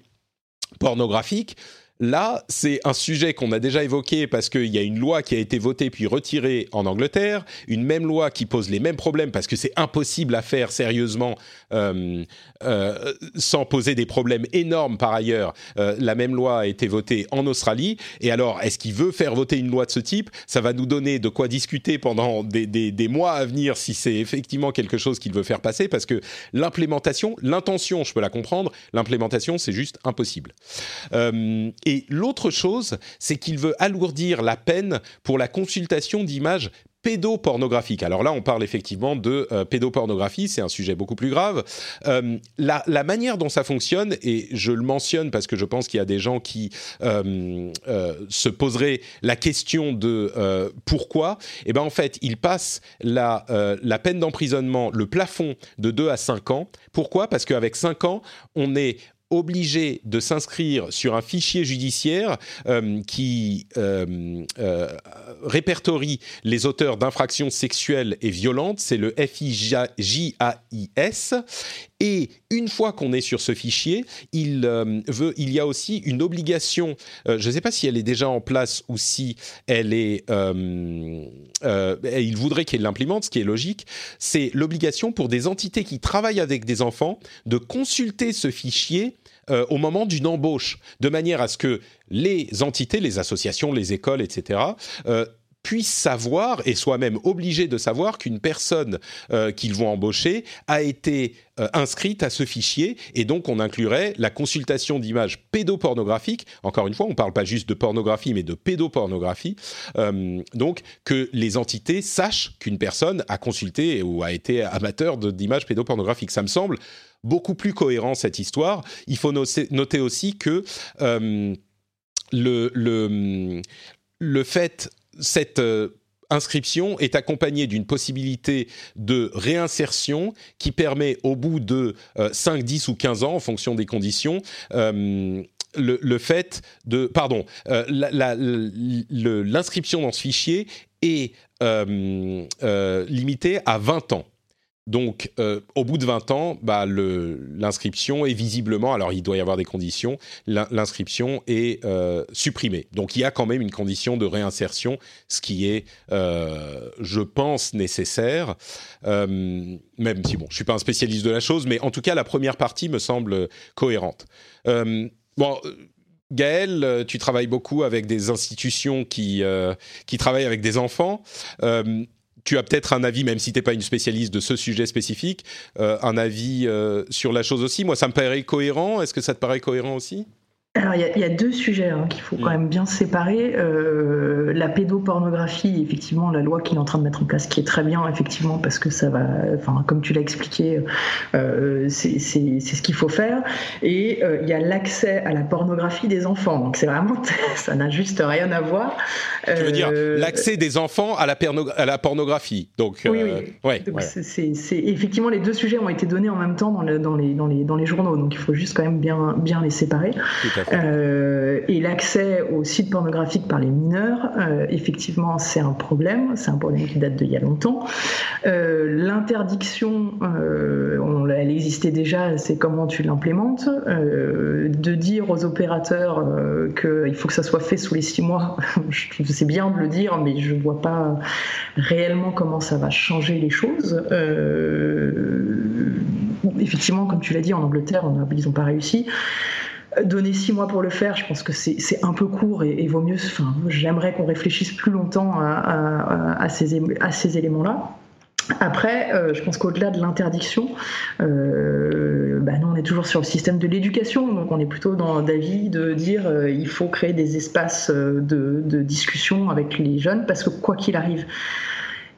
pornographique Là, c'est un sujet qu'on a déjà évoqué parce qu'il y a une loi qui a été votée puis retirée en Angleterre, une même loi qui pose les mêmes problèmes parce que c'est impossible à faire sérieusement euh, euh, sans poser des problèmes énormes par ailleurs. Euh, la même loi a été votée en Australie. Et alors, est-ce qu'il veut faire voter une loi de ce type? Ça va nous donner de quoi discuter pendant des, mois à venir si c'est effectivement quelque chose qu'il veut faire passer parce que l'implémentation, l'intention, je peux la comprendre, l'implémentation, c'est juste impossible. L'autre chose, c'est qu'il veut alourdir la peine pour la consultation d'images pédopornographiques. Alors là, on parle effectivement de euh, pédopornographie, c'est un sujet beaucoup plus grave. Euh, la, manière dont ça fonctionne, et je le mentionne parce que je pense qu'il y a des gens qui euh, se poseraient la question de pourquoi, eh ben en fait, il passe la, la peine d'emprisonnement, le plafond de 2 à 5 ans. Pourquoi? Parce qu'avec 5 ans, on est obligé de s'inscrire sur un fichier judiciaire euh, qui euh, euh, répertorie les auteurs d'infractions sexuelles et violentes, c'est le FIJAIS. Et une fois qu'on est sur ce fichier, il, y a aussi une obligation, je ne sais pas si elle est déjà en place ou si elle est... il voudrait qu'elle l'implémente, ce qui est logique, c'est l'obligation pour des entités qui travaillent avec des enfants de consulter ce fichier euh, au moment d'une embauche, de manière à ce que les entités, les associations, les écoles, etc., euh, puissent savoir et soient même obligés de savoir qu'une personne euh, qu'ils vont embaucher a été inscrite à ce fichier et donc on inclurait la consultation d'images pédopornographiques. Encore une fois, on ne parle pas juste de pornographie mais de pédopornographie. donc que les entités sachent qu'une personne a consulté ou a été amateur d'images pédopornographiques. Ça me semble beaucoup plus cohérent cette histoire. Il faut noter aussi que euh, le, le, le, fait, cette euh, inscription est accompagnée d'une possibilité de réinsertion qui permet au bout de 5, euh, 10 ou 15 ans, en fonction des conditions, le, le, fait de... Pardon, l'inscription dans ce fichier est limitée à 20 ans. Donc, euh, au bout de 20 ans, bah, l'inscription est visiblement, alors il doit y avoir des conditions, l'inscription est euh, supprimée. Donc, il y a quand même une condition de réinsertion, ce qui est, euh, je pense, nécessaire. même si, bon, je suis pas un spécialiste de la chose, mais en tout cas, la première partie me semble cohérente. bon. Gaël, tu travailles beaucoup avec des institutions qui, qui travaillent avec des enfants tu as peut-être un avis, même si tu n'es pas une spécialiste de ce sujet spécifique, euh, un avis euh, sur la chose aussi. Moi, ça me paraît cohérent. Est-ce que ça te paraît cohérent aussi? Alors, il y, a deux sujets hein, qu'il faut quand mm. même bien séparer. Euh, la pédopornographie, effectivement, la loi qu'il est en train de mettre en place, qui est très bien, effectivement, parce que ça va, enfin, comme tu l'as expliqué, euh, c'est ce qu'il faut faire. Et euh, il y a l'accès à la pornographie des enfants. Donc, c'est vraiment, (laughs) ça n'a juste rien à voir. Tu veux dire l'accès des enfants à la, à la pornographie. Donc, oui, oui. Ouais, effectivement, les deux sujets ont été donnés en même temps dans, dans, les, dans, les, dans les journaux. Donc, il faut juste quand même bien, bien les séparer. Tout à euh, et l'accès aux sites pornographiques par les mineurs, euh, effectivement, c'est un problème. C'est un problème qui date d'il y a longtemps. Euh, l'interdiction, elle existait déjà, c'est comment tu l'implémentes. de dire aux opérateurs qu'il faut que ça soit fait sous les six mois, (laughs) c'est bien de le dire, mais je ne vois pas réellement comment ça va changer les choses. effectivement, comme tu l'as dit, en Angleterre, ils n'ont pas réussi. Donner six mois pour le faire, je pense que c'est un peu court et, vaut mieux. Enfin, j'aimerais qu'on réfléchisse plus longtemps à, ces, éléments-là. Après, euh, je pense qu'au-delà de l'interdiction, euh, bah nous on est toujours sur le système de l'éducation, donc on est plutôt dans d'avis de dire euh, il faut créer des espaces de, de, discussion avec les jeunes parce que quoi qu'il arrive,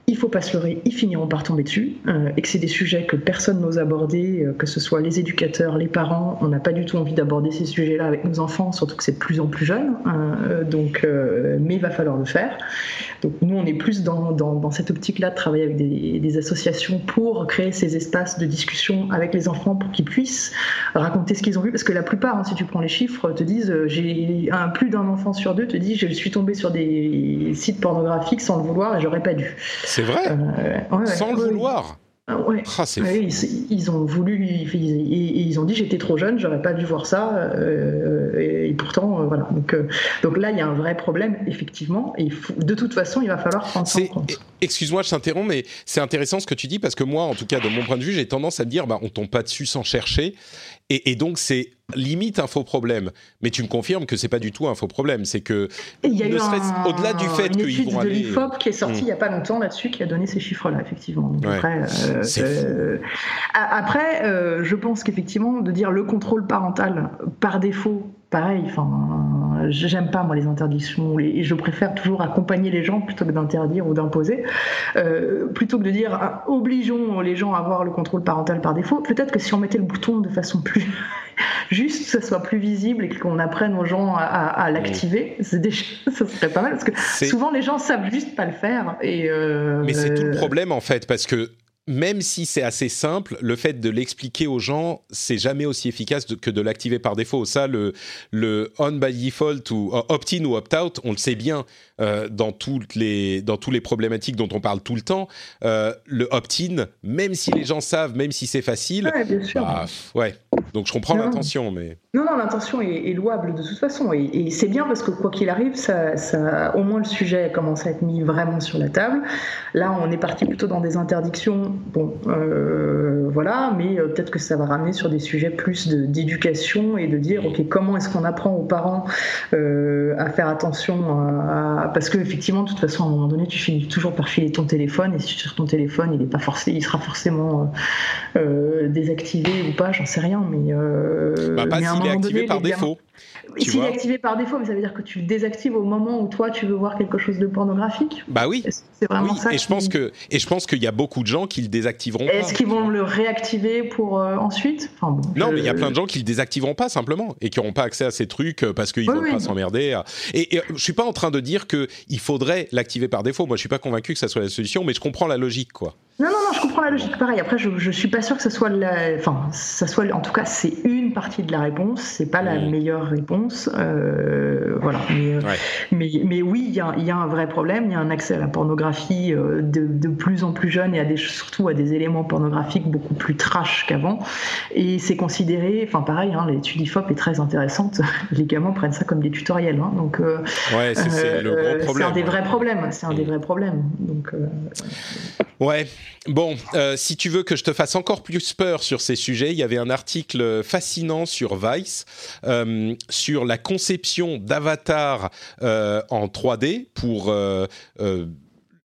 il faut pas se leurrer, ils finiront par tomber dessus, euh, et que c'est des sujets que personne n'ose aborder, euh, que ce soit les éducateurs, les parents, on n'a pas du tout envie d'aborder ces sujets-là avec nos enfants, surtout que c'est de plus en plus jeune, hein, euh, donc, mais il va falloir le faire. Donc nous, on est plus dans, dans, cette optique-là de travailler avec des, des, associations pour créer ces espaces de discussion avec les enfants pour qu'ils puissent raconter ce qu'ils ont vu, parce que la plupart, hein, si tu prends les chiffres, te disent, j'ai un, plus d'un enfant sur deux te dit, je suis tombé sur des sites pornographiques sans le vouloir et j'aurais pas dû. C'est vrai euh, Sans le vouloir ah, ouais. Ah, ils, ont voulu, ils, ils ont dit j'étais trop jeune, j'aurais pas dû voir ça, euh, et, pourtant euh, voilà. Donc, donc là il y a un vrai problème effectivement, et de toute façon il va falloir prendre ça en compte. Excuse-moi, je t'interromps, mais c'est intéressant ce que tu dis parce que moi, en tout cas de mon point de vue, j'ai tendance à me dire bah on tombe pas dessus sans chercher, et, donc, c'est limite un faux problème. Mais tu me confirmes que c'est pas du tout un faux problème. C'est que, au-delà du fait qu'ils vont de l'IFOP qui est sorti hmm. il y a pas longtemps là-dessus, qui a donné ces chiffres-là, effectivement. après, euh, euh, après euh, je pense qu'effectivement, de dire le contrôle parental par défaut pareil, enfin, j'aime pas moi les interdictions et je préfère toujours accompagner les gens plutôt que d'interdire ou d'imposer, euh, plutôt que de dire ah, obligeons les gens à avoir le contrôle parental par défaut. Peut-être que si on mettait le bouton de façon plus (laughs) juste, que ça soit plus visible et qu'on apprenne aux gens à, l'activer, c'est déjà, (laughs) ça serait pas mal parce que souvent les gens savent juste pas le faire et. Euh, Mais c'est tout le problème en fait parce que même si c'est assez simple, le fait de l'expliquer aux gens, c'est jamais aussi efficace que de l'activer par défaut. Ça, le, le on by default ou euh, opt-in ou opt-out, on le sait bien euh, dans, toutes les, dans tous les problématiques dont on parle tout le temps. Euh, le opt-in, même si les gens savent, même si c'est facile, ouais, bien sûr. Bah, ouais. Donc je comprends l'intention, mais non, non, l'intention est, louable de toute façon, et, c'est bien parce que quoi qu'il arrive, ça, ça, au moins le sujet commence à être mis vraiment sur la table. Là, on est parti plutôt dans des interdictions. Bon, euh, voilà, mais euh, peut-être que ça va ramener sur des sujets plus d'éducation et de dire, ok, comment est-ce qu'on apprend aux parents euh, à faire attention à, parce que effectivement, de toute façon, à un moment donné, tu finis toujours par filer ton téléphone et si sur ton téléphone, il est pas forcé, il sera forcément désactivé ou pas, j'en sais rien, mais, bah, pas s'il est activé par défaut. S'il est activé par défaut, mais ça veut dire que tu le désactives au moment où toi tu veux voir quelque chose de pornographique? Bah oui. C'est vraiment ça. Et je pense que et je pense qu'il y a beaucoup de gens qui le désactiveront. Est-ce qu'ils vont le réactiver pour euh, ensuite? Non, mais il y a plein de gens qui le désactiveront pas simplement et qui n'auront pas accès à ces trucs euh, parce qu'ils ne veulent pas s'emmerder. Et, et, je suis pas en train de dire que il faudrait l'activer par défaut. Moi, je suis pas convaincu que ça soit la solution, mais je comprends la logique, quoi. Non, non, non, je comprends la logique. Pareil. Après, je, je suis pas sûr que ça soit la, enfin, ça soit, en tout cas, c'est une partie de la réponse. C'est pas la meilleure réponse. Voilà. Mais, mais, oui, il y a, y a, un vrai problème. Il y a un accès à la pornographie de, de, plus en plus jeune et à des, surtout à des éléments pornographiques beaucoup plus trash qu'avant. Et c'est considéré, enfin pareil, hein, l'étude IFOP est très intéressante. (laughs) Les gamins prennent ça comme des tutoriels. Hein, donc, ouais, c'est un des vrais problèmes. C'est un des vrais problèmes. Donc, Ouais. Bon, euh, si tu veux que je te fasse encore plus peur sur ces sujets, il y avait un article fascinant sur Vice euh, sur la conception d'avatars euh, en 3D pour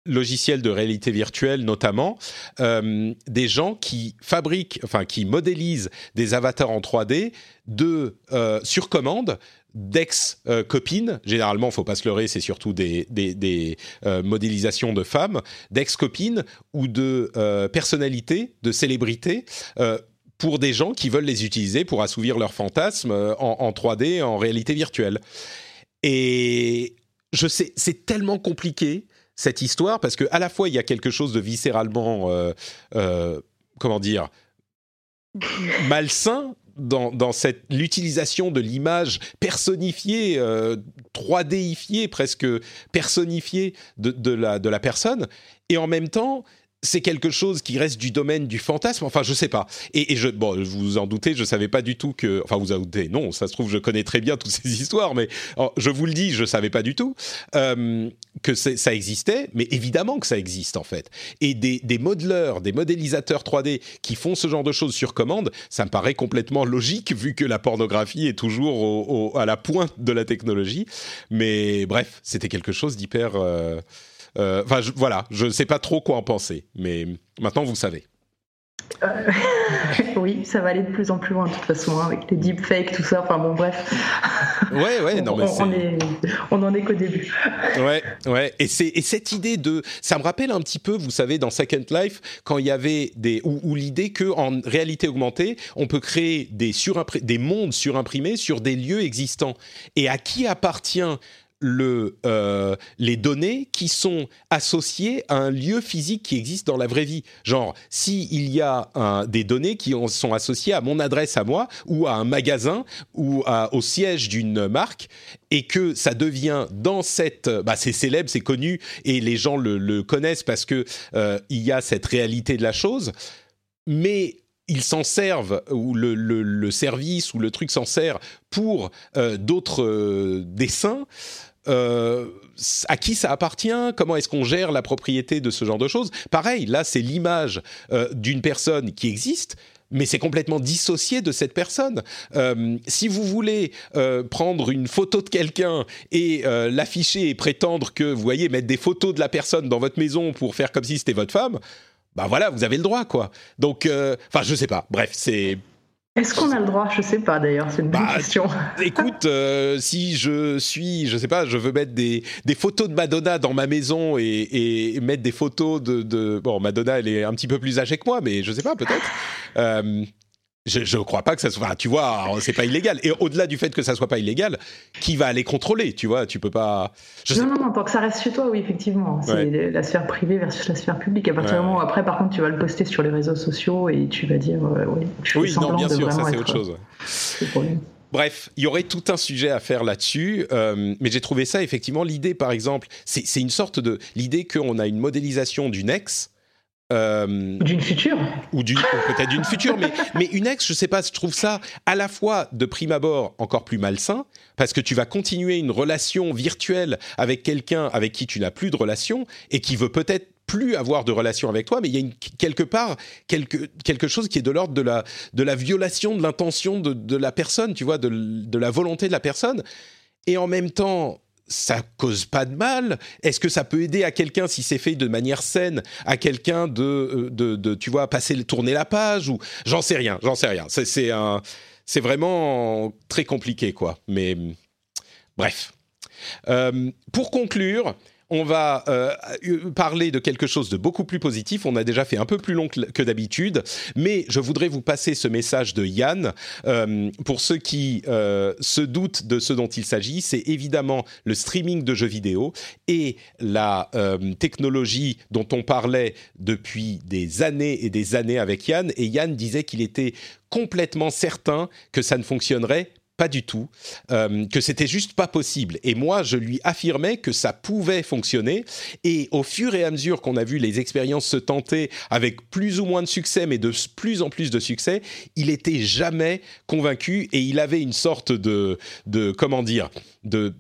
logiciels de réalité virtuelle notamment, des gens qui fabriquent, enfin qui modélisent des avatars en 3D de sur commande d'ex-copines, généralement, faut pas se leurrer, c'est surtout des, euh, modélisations de femmes, d'ex-copines ou de euh, personnalités, de célébrités, euh, pour des gens qui veulent les utiliser pour assouvir leurs fantasmes en, 3D, en réalité virtuelle. Et je sais, c'est tellement compliqué cette histoire parce que à la fois il y a quelque chose de viscéralement, comment dire, malsain dans, l'utilisation de l'image personnifiée, euh, 3Difiée, presque personnifiée de la personne, et en même temps, c'est quelque chose qui reste du domaine du fantasme. Enfin, je sais pas. Et, je, bon, vous en doutez, je savais pas du tout que. Enfin, vous en doutez. Non, ça se trouve, je connais très bien toutes ces (laughs) histoires, mais je vous le dis, je savais pas du tout euh, que ça existait. Mais évidemment que ça existe en fait. Et des, des modeleurs, des modélisateurs 3D qui font ce genre de choses sur commande, ça me paraît complètement logique vu que la pornographie est toujours à la pointe de la technologie. Mais bref, c'était quelque chose d'hyper. Euh, euh, enfin, voilà, je ne sais pas trop quoi en penser, mais maintenant vous savez. Euh, (laughs) oui, ça va aller de plus en plus loin de toute façon, hein, avec les deepfakes, tout ça. Enfin bon, bref. Ouais, ouais, non, mais on, est... on en est qu'au début. Ouais, ouais. Et, et cette idée de. Ça me rappelle un petit peu, vous savez, dans Second Life, quand il y avait des. ou, l'idée qu'en réalité augmentée, on peut créer des, des mondes surimprimés sur des lieux existants. Et à qui appartient euh, les données qui sont associées à un lieu physique qui existe dans la vraie vie. Genre, s'il il y a des données qui sont associées à mon adresse à moi, ou à un magasin, ou au siège d'une marque, et que ça devient dans cette... Bah, c'est célèbre, c'est connu, et les gens le, connaissent parce que euh, y a cette réalité de la chose, mais ils s'en servent, ou le, service ou le truc s'en sert pour euh, d'autres dessins, euh, à qui ça appartient, comment est-ce qu'on gère la propriété de ce genre de choses? Pareil, là, c'est l'image euh, d'une personne qui existe, mais c'est complètement dissocié de cette personne. Euh, si vous voulez prendre une photo de quelqu'un et l'afficher et prétendre que, vous voyez, mettre des photos de la personne dans votre maison pour faire comme si c'était votre femme, bah voilà, vous avez le droit, quoi. Donc, enfin, je sais pas. Bref, c'est est-ce qu'on a le droit? Je sais pas d'ailleurs, c'est une bonne bah, question. (laughs) Écoute, euh, si je suis, je sais pas, je veux mettre des, des photos de Madonna dans ma maison et, et mettre des photos de, de, Bon, Madonna, elle est un petit peu plus âgée que moi, mais je sais pas, peut-être. Euh, je ne crois pas que ça soit. tu vois, c'est pas illégal. Et au-delà du fait que ça soit pas illégal, qui va aller contrôler Tu vois, tu peux pas. non, non, non, tant que ça reste chez toi, oui, effectivement. C'est la sphère privée versus la sphère publique. À partir du moment où après, par contre, tu vas le poster sur les réseaux sociaux et tu vas dire, euh, oui, je oui, non, bien sûr, ça c'est autre chose. Bref, il y aurait tout un sujet à faire là-dessus, euh, mais j'ai trouvé ça effectivement l'idée, par exemple, c'est une sorte de l'idée qu'on a une modélisation d'une ex euh, d'une future Ou, peut-être d'une future, mais, (laughs) mais une ex, je sais pas, je trouve ça à la fois de prime abord encore plus malsain, parce que tu vas continuer une relation virtuelle avec quelqu'un avec qui tu n'as plus de relation et qui veut peut-être plus avoir de relation avec toi, mais il y a quelque part quelque, quelque chose qui est de l'ordre de la, de la violation de l'intention de, de, la personne, tu vois, de, de la volonté de la personne. Et en même temps, ça cause pas de mal Est-ce que ça peut aider à quelqu'un si c'est fait de manière saine à quelqu'un de, euh, de, tu vois passer tourner la page ou j'en sais rien, j'en sais rien. C'est un c'est vraiment très compliqué quoi. Mais bref. Euh, pour conclure, on va euh, parler de quelque chose de beaucoup plus positif. On a déjà fait un peu plus long que d'habitude, mais je voudrais vous passer ce message de Yann. Euh, pour ceux qui euh, se doutent de ce dont il s'agit, c'est évidemment le streaming de jeux vidéo et la technologie dont on parlait depuis des années et des années avec Yann. Et Yann disait qu'il était complètement certain que ça ne fonctionnerait pas du tout, euh, que c'était juste pas possible. Et moi, je lui affirmais que ça pouvait fonctionner. Et au fur et à mesure qu'on a vu les expériences se tenter avec plus ou moins de succès, mais de plus en plus de succès, il était jamais convaincu et il avait une sorte de, de comment dire, de,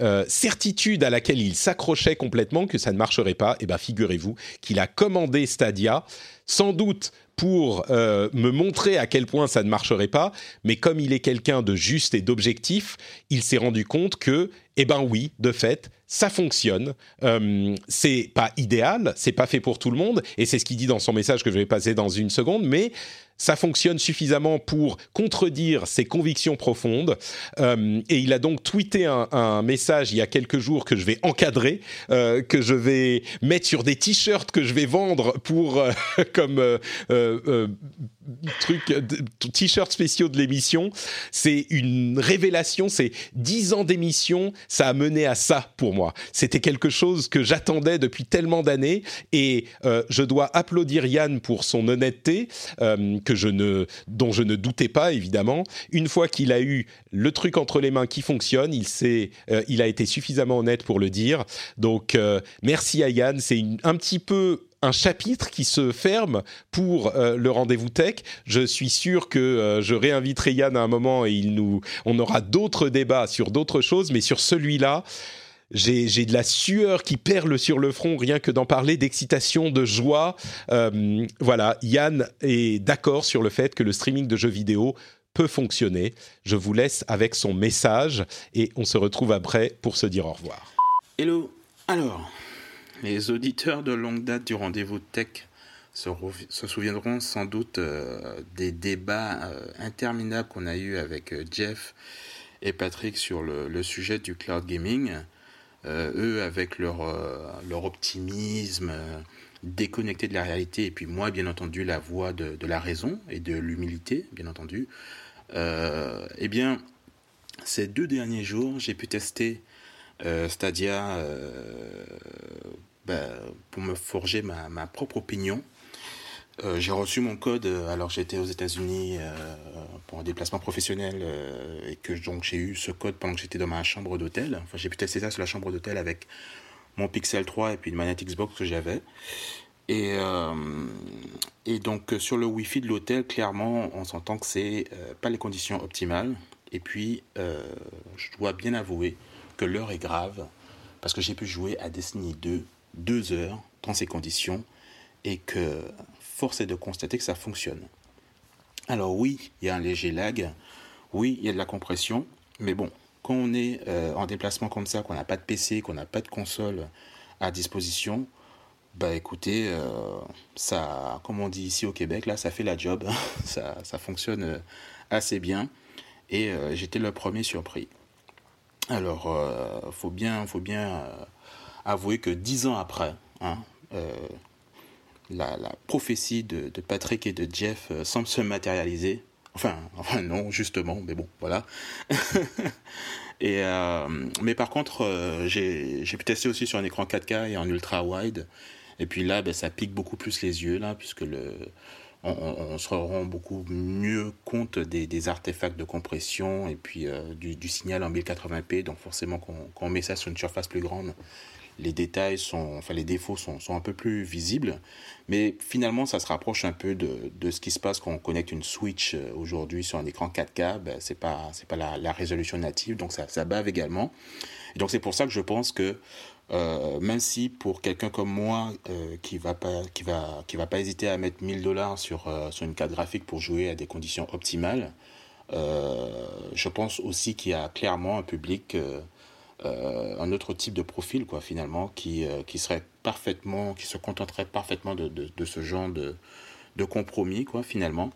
euh, certitude à laquelle il s'accrochait complètement que ça ne marcherait pas. Et ben, figurez-vous qu'il a commandé Stadia, sans doute pour euh, me montrer à quel point ça ne marcherait pas, mais comme il est quelqu'un de juste et d'objectif, il s'est rendu compte que, eh ben oui, de fait, ça fonctionne. Euh, c'est pas idéal, c'est pas fait pour tout le monde, et c'est ce qu'il dit dans son message que je vais passer dans une seconde, mais ça fonctionne suffisamment pour contredire ses convictions profondes. Euh, et il a donc tweeté un, message il y a quelques jours que je vais encadrer, euh, que je vais mettre sur des t-shirts que je vais vendre pour euh, (laughs) comme truc t-shirts spéciaux de l'émission. C'est une révélation. C'est dix ans d'émission. Ça a mené à ça pour moi. C'était quelque chose que j'attendais depuis tellement d'années et je dois applaudir Yann pour son honnêteté que je ne, dont je ne doutais pas évidemment. Une fois qu'il a eu le truc entre les mains qui fonctionne, il, euh, il a été suffisamment honnête pour le dire. Donc euh, merci à Yann, c'est un petit peu un chapitre qui se ferme pour euh, le rendez-vous tech. Je suis sûr que je réinviterai Yann à un moment et nous, on aura d'autres débats sur d'autres choses, mais sur celui-là, j'ai de la sueur qui perle sur le front rien que d'en parler, d'excitation, de joie. Euh, voilà, Yann est d'accord sur le fait que le streaming de jeux vidéo peut fonctionner. Je vous laisse avec son message et on se retrouve après pour se dire au revoir. Hello. Alors, les auditeurs de longue date du rendez-vous tech se, souviendront sans doute euh, des débats euh, interminables qu'on a eus avec Jeff et Patrick sur le, sujet du cloud gaming. Euh, eux avec leur, euh, leur optimisme euh, déconnecté de la réalité, et puis moi, bien entendu, la voix de, la raison et de l'humilité, bien entendu, eh bien, ces deux derniers jours, j'ai pu tester Stadia ben, pour me forger ma, ma propre opinion euh, j'ai reçu mon code euh, alors j'étais aux États-Unis euh, pour un déplacement professionnel et que donc j'ai eu ce code pendant que j'étais dans ma chambre d'hôtel. Enfin, j'ai pu tester ça sur la chambre d'hôtel avec mon Pixel 3 et puis une manette Xbox que j'avais. Et, et donc sur le Wi-Fi de l'hôtel, clairement, on s'entend que c'est pas les conditions optimales. Et puis, je dois bien avouer que l'heure est grave parce que j'ai pu jouer à Destiny 2 deux heures dans ces conditions et que force de constater que ça fonctionne. Alors oui, il y a un léger lag, oui, il y a de la compression, mais bon, quand on est euh, en déplacement comme ça, qu'on n'a pas de PC, qu'on n'a pas de console à disposition, bah écoutez, euh, ça, comme on dit ici au Québec, là, ça fait la job, (laughs) ça, ça fonctionne euh, assez bien, et j'étais le premier surpris. Alors, faut bien, faut bien avouer que dix ans après, hein, la, prophétie de, Patrick et de Jeff euh, semble se matérialiser. Enfin, (laughs) enfin non, justement, mais bon, voilà. (laughs) et, euh, mais par contre, euh, j'ai pu tester aussi sur un écran 4K et en ultra wide. Et puis là, ben, ça pique beaucoup plus les yeux, là, puisque le, on, se rend beaucoup mieux compte des, artefacts de compression et puis du, signal en 1080p. Donc forcément, quand, quand, on met ça sur une surface plus grande, les détails sont, enfin les défauts sont, sont, un peu plus visibles, mais finalement ça se rapproche un peu de, de ce qui se passe quand on connecte une Switch euh, aujourd'hui sur un écran 4K, ben, c'est pas c'est pas la, résolution native, donc ça, ça bave également. Et donc c'est pour ça que je pense que euh, même si pour quelqu'un comme moi euh, qui va pas qui va qui va pas hésiter à mettre 1000 dollars sur sur une carte graphique pour jouer à des conditions optimales, je pense aussi qu'il y a clairement un public euh, un autre type de profil, quoi, finalement, qui, euh, qui serait parfaitement, qui se contenterait parfaitement de, de, ce genre de, de compromis, quoi, finalement.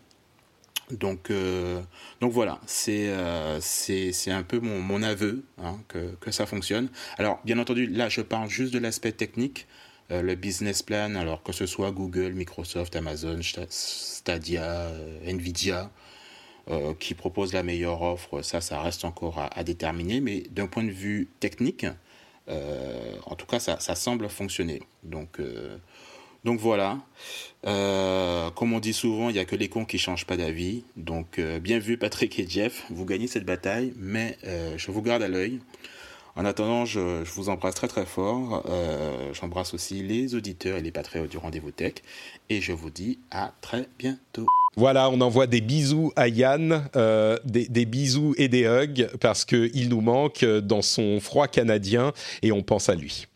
Donc, euh, donc voilà, c'est un peu mon, mon aveu hein, que, que, ça fonctionne. Alors, bien entendu, là, je parle juste de l'aspect technique, le business plan, alors que ce soit Google, Microsoft, Amazon, Stadia, Nvidia, qui propose la meilleure offre, ça, ça reste encore à, déterminer. Mais d'un point de vue technique, en tout cas, ça, ça semble fonctionner. Donc, donc voilà. Euh, comme on dit souvent, il n'y a que les cons qui changent pas d'avis. Donc euh, bien vu Patrick et Jeff, vous gagnez cette bataille, mais euh, je vous garde à l'œil. En attendant, je, je, vous embrasse très très fort. J'embrasse aussi les auditeurs et les patriotes du rendez-vous tech. Et je vous dis à très bientôt. Voilà, on envoie des bisous à Yann, des, des, bisous et des hugs parce qu'il nous manque dans son froid canadien et on pense à lui.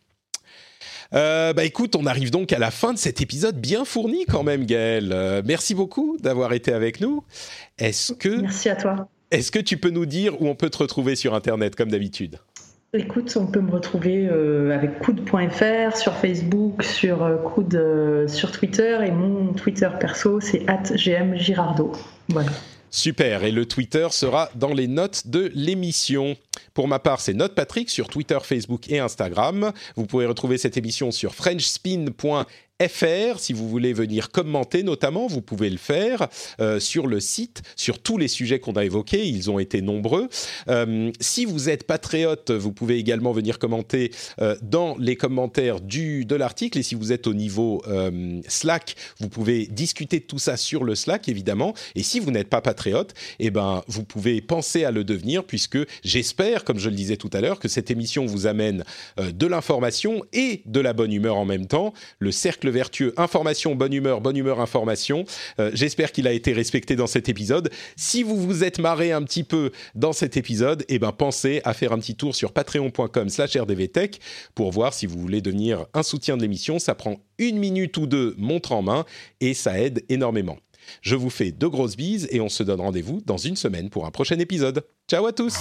Euh, bah écoute, on arrive donc à la fin de cet épisode bien fourni quand même, Gaël. Euh, merci beaucoup d'avoir été avec nous. Est-ce que merci à toi. Est-ce que tu peux nous dire où on peut te retrouver sur Internet comme d'habitude? Écoute, on peut me retrouver euh, avec coude.fr sur Facebook, sur euh, coude sur Twitter et mon Twitter perso c'est @gmgirardo. Voilà. Super, et le Twitter sera dans les notes de l'émission. Pour ma part, c'est Note Patrick sur Twitter, Facebook et Instagram. Vous pouvez retrouver cette émission sur frenchspin.fr FR. Si vous voulez venir commenter notamment, vous pouvez le faire euh, sur le site, sur tous les sujets qu'on a évoqués. Ils ont été nombreux. Euh, si vous êtes patriote, vous pouvez également venir commenter euh, dans les commentaires du, de l'article. Et si vous êtes au niveau Slack, vous pouvez discuter de tout ça sur le Slack, évidemment. Et si vous n'êtes pas patriote, eh ben, vous pouvez penser à le devenir, puisque j'espère, comme je le disais tout à l'heure, que cette émission vous amène de l'information et de la bonne humeur en même temps. Le cercle vertueux information, bonne humeur, bonne humeur, information. Euh, j'espère qu'il a été respecté dans cet épisode. Si vous vous êtes marré un petit peu dans cet épisode, eh ben pensez à faire un petit tour sur patreon.com/rdvtech pour voir si vous voulez devenir un soutien de l'émission. Ça prend une minute ou deux, montre en main, et ça aide énormément. Je vous fais de grosses bises et on se donne rendez-vous dans une semaine pour un prochain épisode. Ciao à tous